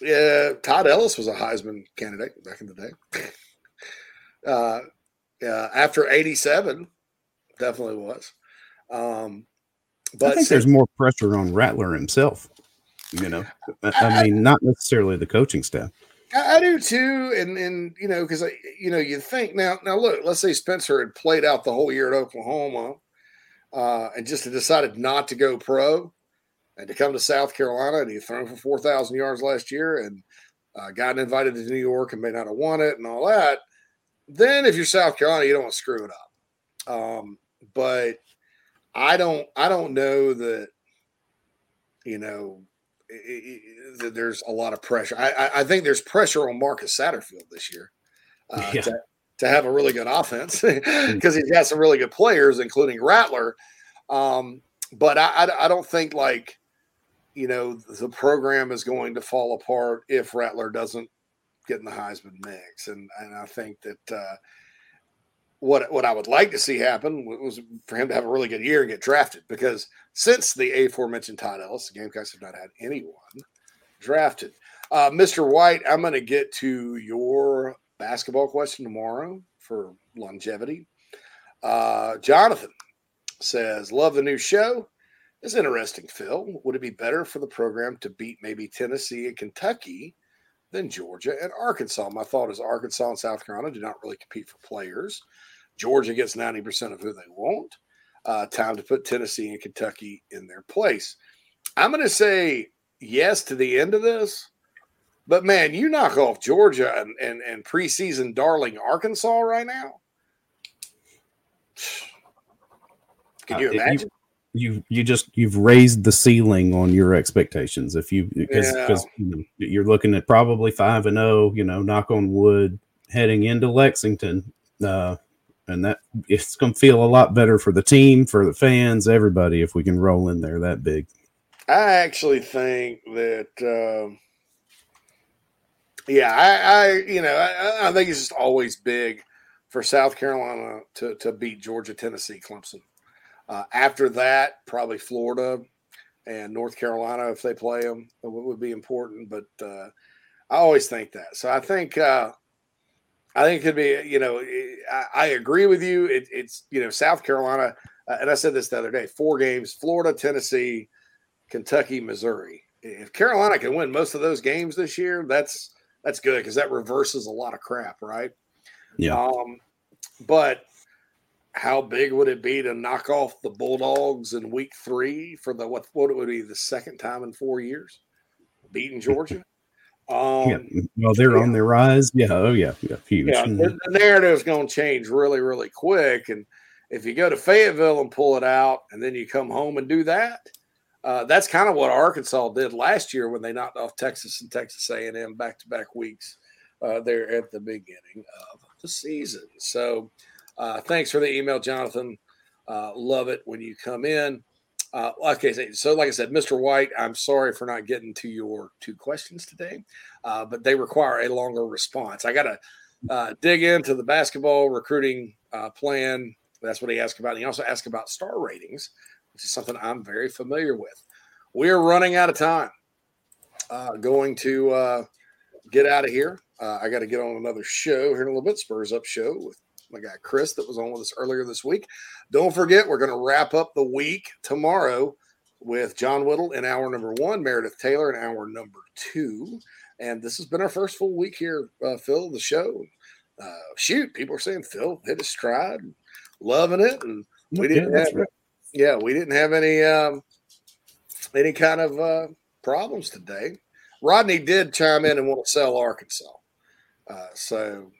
yeah, Todd Ellis was a Heisman candidate back in the day. uh, yeah, after 87, definitely was. Um, but I think there's more pressure on Rattler himself. You know, I, mean, not necessarily the coaching staff. I, I do too, and and you know, because you know, you think now. Now look, let's say Spencer had played out the whole year at Oklahoma, uh, and just decided not to go pro, and to come to South Carolina, and he thrown for four thousand yards last year, and uh, got invited to New York and may not have won it, and all that. Then, if you're South Carolina, you don't want to screw it up. Um, but I don't, I don't know that, you know, there's a lot of pressure. I, I, think there's pressure on Marcus Satterfield this year uh, yeah. to, to, have a really good offense because mm. he's got some really good players, including Rattler. Um, but I, I, I, don't think like you know the program is going to fall apart if Rattler doesn't get in the Heisman mix, and and I think that. Uh, what what I would like to see happen was for him to have a really good year and get drafted because since the aforementioned Todd Ellis, the Gamecocks have not had anyone drafted. Uh, Mr. White, I'm going to get to your basketball question tomorrow for longevity. Uh, Jonathan says, "Love the new show. It's interesting, Phil. Would it be better for the program to beat maybe Tennessee and Kentucky?" than Georgia and Arkansas. My thought is Arkansas and South Carolina do not really compete for players. Georgia gets 90% of who they want. Uh, time to put Tennessee and Kentucky in their place. I'm going to say yes to the end of this, but man, you knock off Georgia and, and, and preseason darling Arkansas right now. Can you uh, imagine? You, you you just you've raised the ceiling on your expectations if you because because you know, you're looking at probably five and zero oh, you know knock on wood heading into Lexington uh, and that it's going to feel a lot better for the team, for the fans, everybody if we can roll in there that big. I actually think that, uh, yeah, I, I, you know, I, I, think it's just always big for South Carolina to to beat Georgia, Tennessee, Clemson. Uh, after that, probably Florida and North Carolina if they play them would be important. But uh, I always think that. So I think uh, I think it could be, you know, I, I agree with you. It, it's, you know, South Carolina, uh, and I said this the other day four games Florida, Tennessee, Kentucky, Missouri. If Carolina can win most of those games this year, that's that's good because that reverses a lot of crap, right? Yeah. Um, but how big would it be to knock off the Bulldogs in week three for the what what it would be the second time in four years? Beating Georgia? Um, yeah. Well, they're yeah. on their rise. Yeah. Oh, yeah. Yeah. Huge. Yeah. The, the narrative is going to change really, really quick. And if you go to Fayetteville and pull it out, and then you come home and do that, uh, that's kind of what Arkansas did last year when they knocked off Texas and Texas A&M back-to-back weeks uh, there at the beginning of the season. So, uh, thanks for the email, Jonathan. Uh, love it when you come in. Uh, okay, so like I said, Mr. White, I'm sorry for not getting to your two questions today, uh, but they require a longer response. I got to uh, dig into the basketball recruiting uh, plan. That's what he asked about. And he also asked about star ratings, which is something I'm very familiar with. We're running out of time. Uh, going to uh, get out of here. Uh, I got to get on another show here in a little bit, Spurs Up show with my guy Chris that was on with us earlier this week. Don't forget, we're going to wrap up the week tomorrow with John Whittle in hour number one, Meredith Taylor in hour number two. And this has been our first full week here, uh, Phil, the show. Uh, shoot, people are saying Phil hit his stride, loving it. And we didn't have, right. yeah, we didn't have any, um, any kind of uh, problems today. Rodney did chime in and want to sell Arkansas. Uh, so,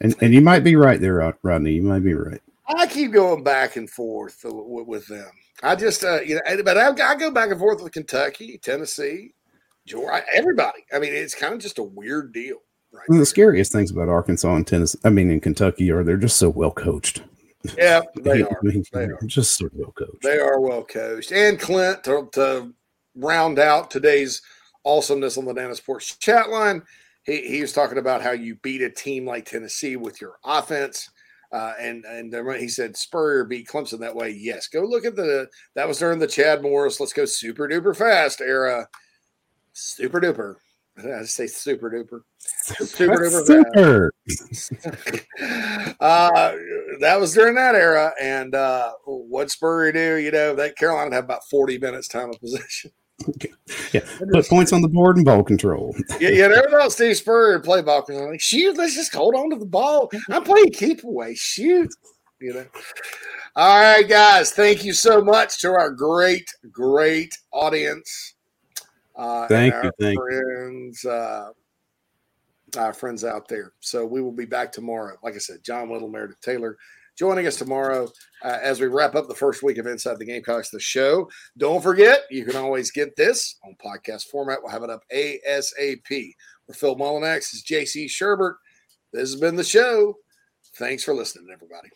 and, and you might be right there, Rodney. You might be right. I keep going back and forth with, them. I just, uh, you know, but I, I, go back and forth with Kentucky, Tennessee, Georgia, everybody. I mean, it's kind of just a weird deal. Right the scariest things about Arkansas and Tennessee, I mean, in Kentucky, are they're just so well coached. Yeah, they are. I mean, they are just so well coached. They are well coached. And Clint to, to round out today's awesomeness on the Nana's Porch chat line. He, he was talking about how you beat a team like Tennessee with your offense. Uh, and and he said Spurrier beat Clemson that way. Yes, go look at the that was during the Chad Morris. Let's go super duper fast era. Super duper. I say super duper. Super duper. Super. uh, that was during that era. And uh, what Spurrier do? You know, that Carolina had about forty minutes time of possession. Okay. Yeah, put points on the board and ball control. yeah, yeah. Never about Steve Spurrier play ball control. Like, shoot, let's just hold on to the ball. I'm playing keep away. Shoot, you know. All right, guys. Thank you so much to our great, great audience. Uh, thank you, thank friends, you. Uh, our friends out there. So we will be back tomorrow. Like I said, John Whittle, Meredith Taylor joining us tomorrow uh, as we wrap up the first week of Inside the Gamecocks, the show. Don't forget, you can always get this on podcast format. We'll have it up ASAP. For Phil Mullinax, is JC Shurburtt. This has been the show. Thanks for listening, everybody.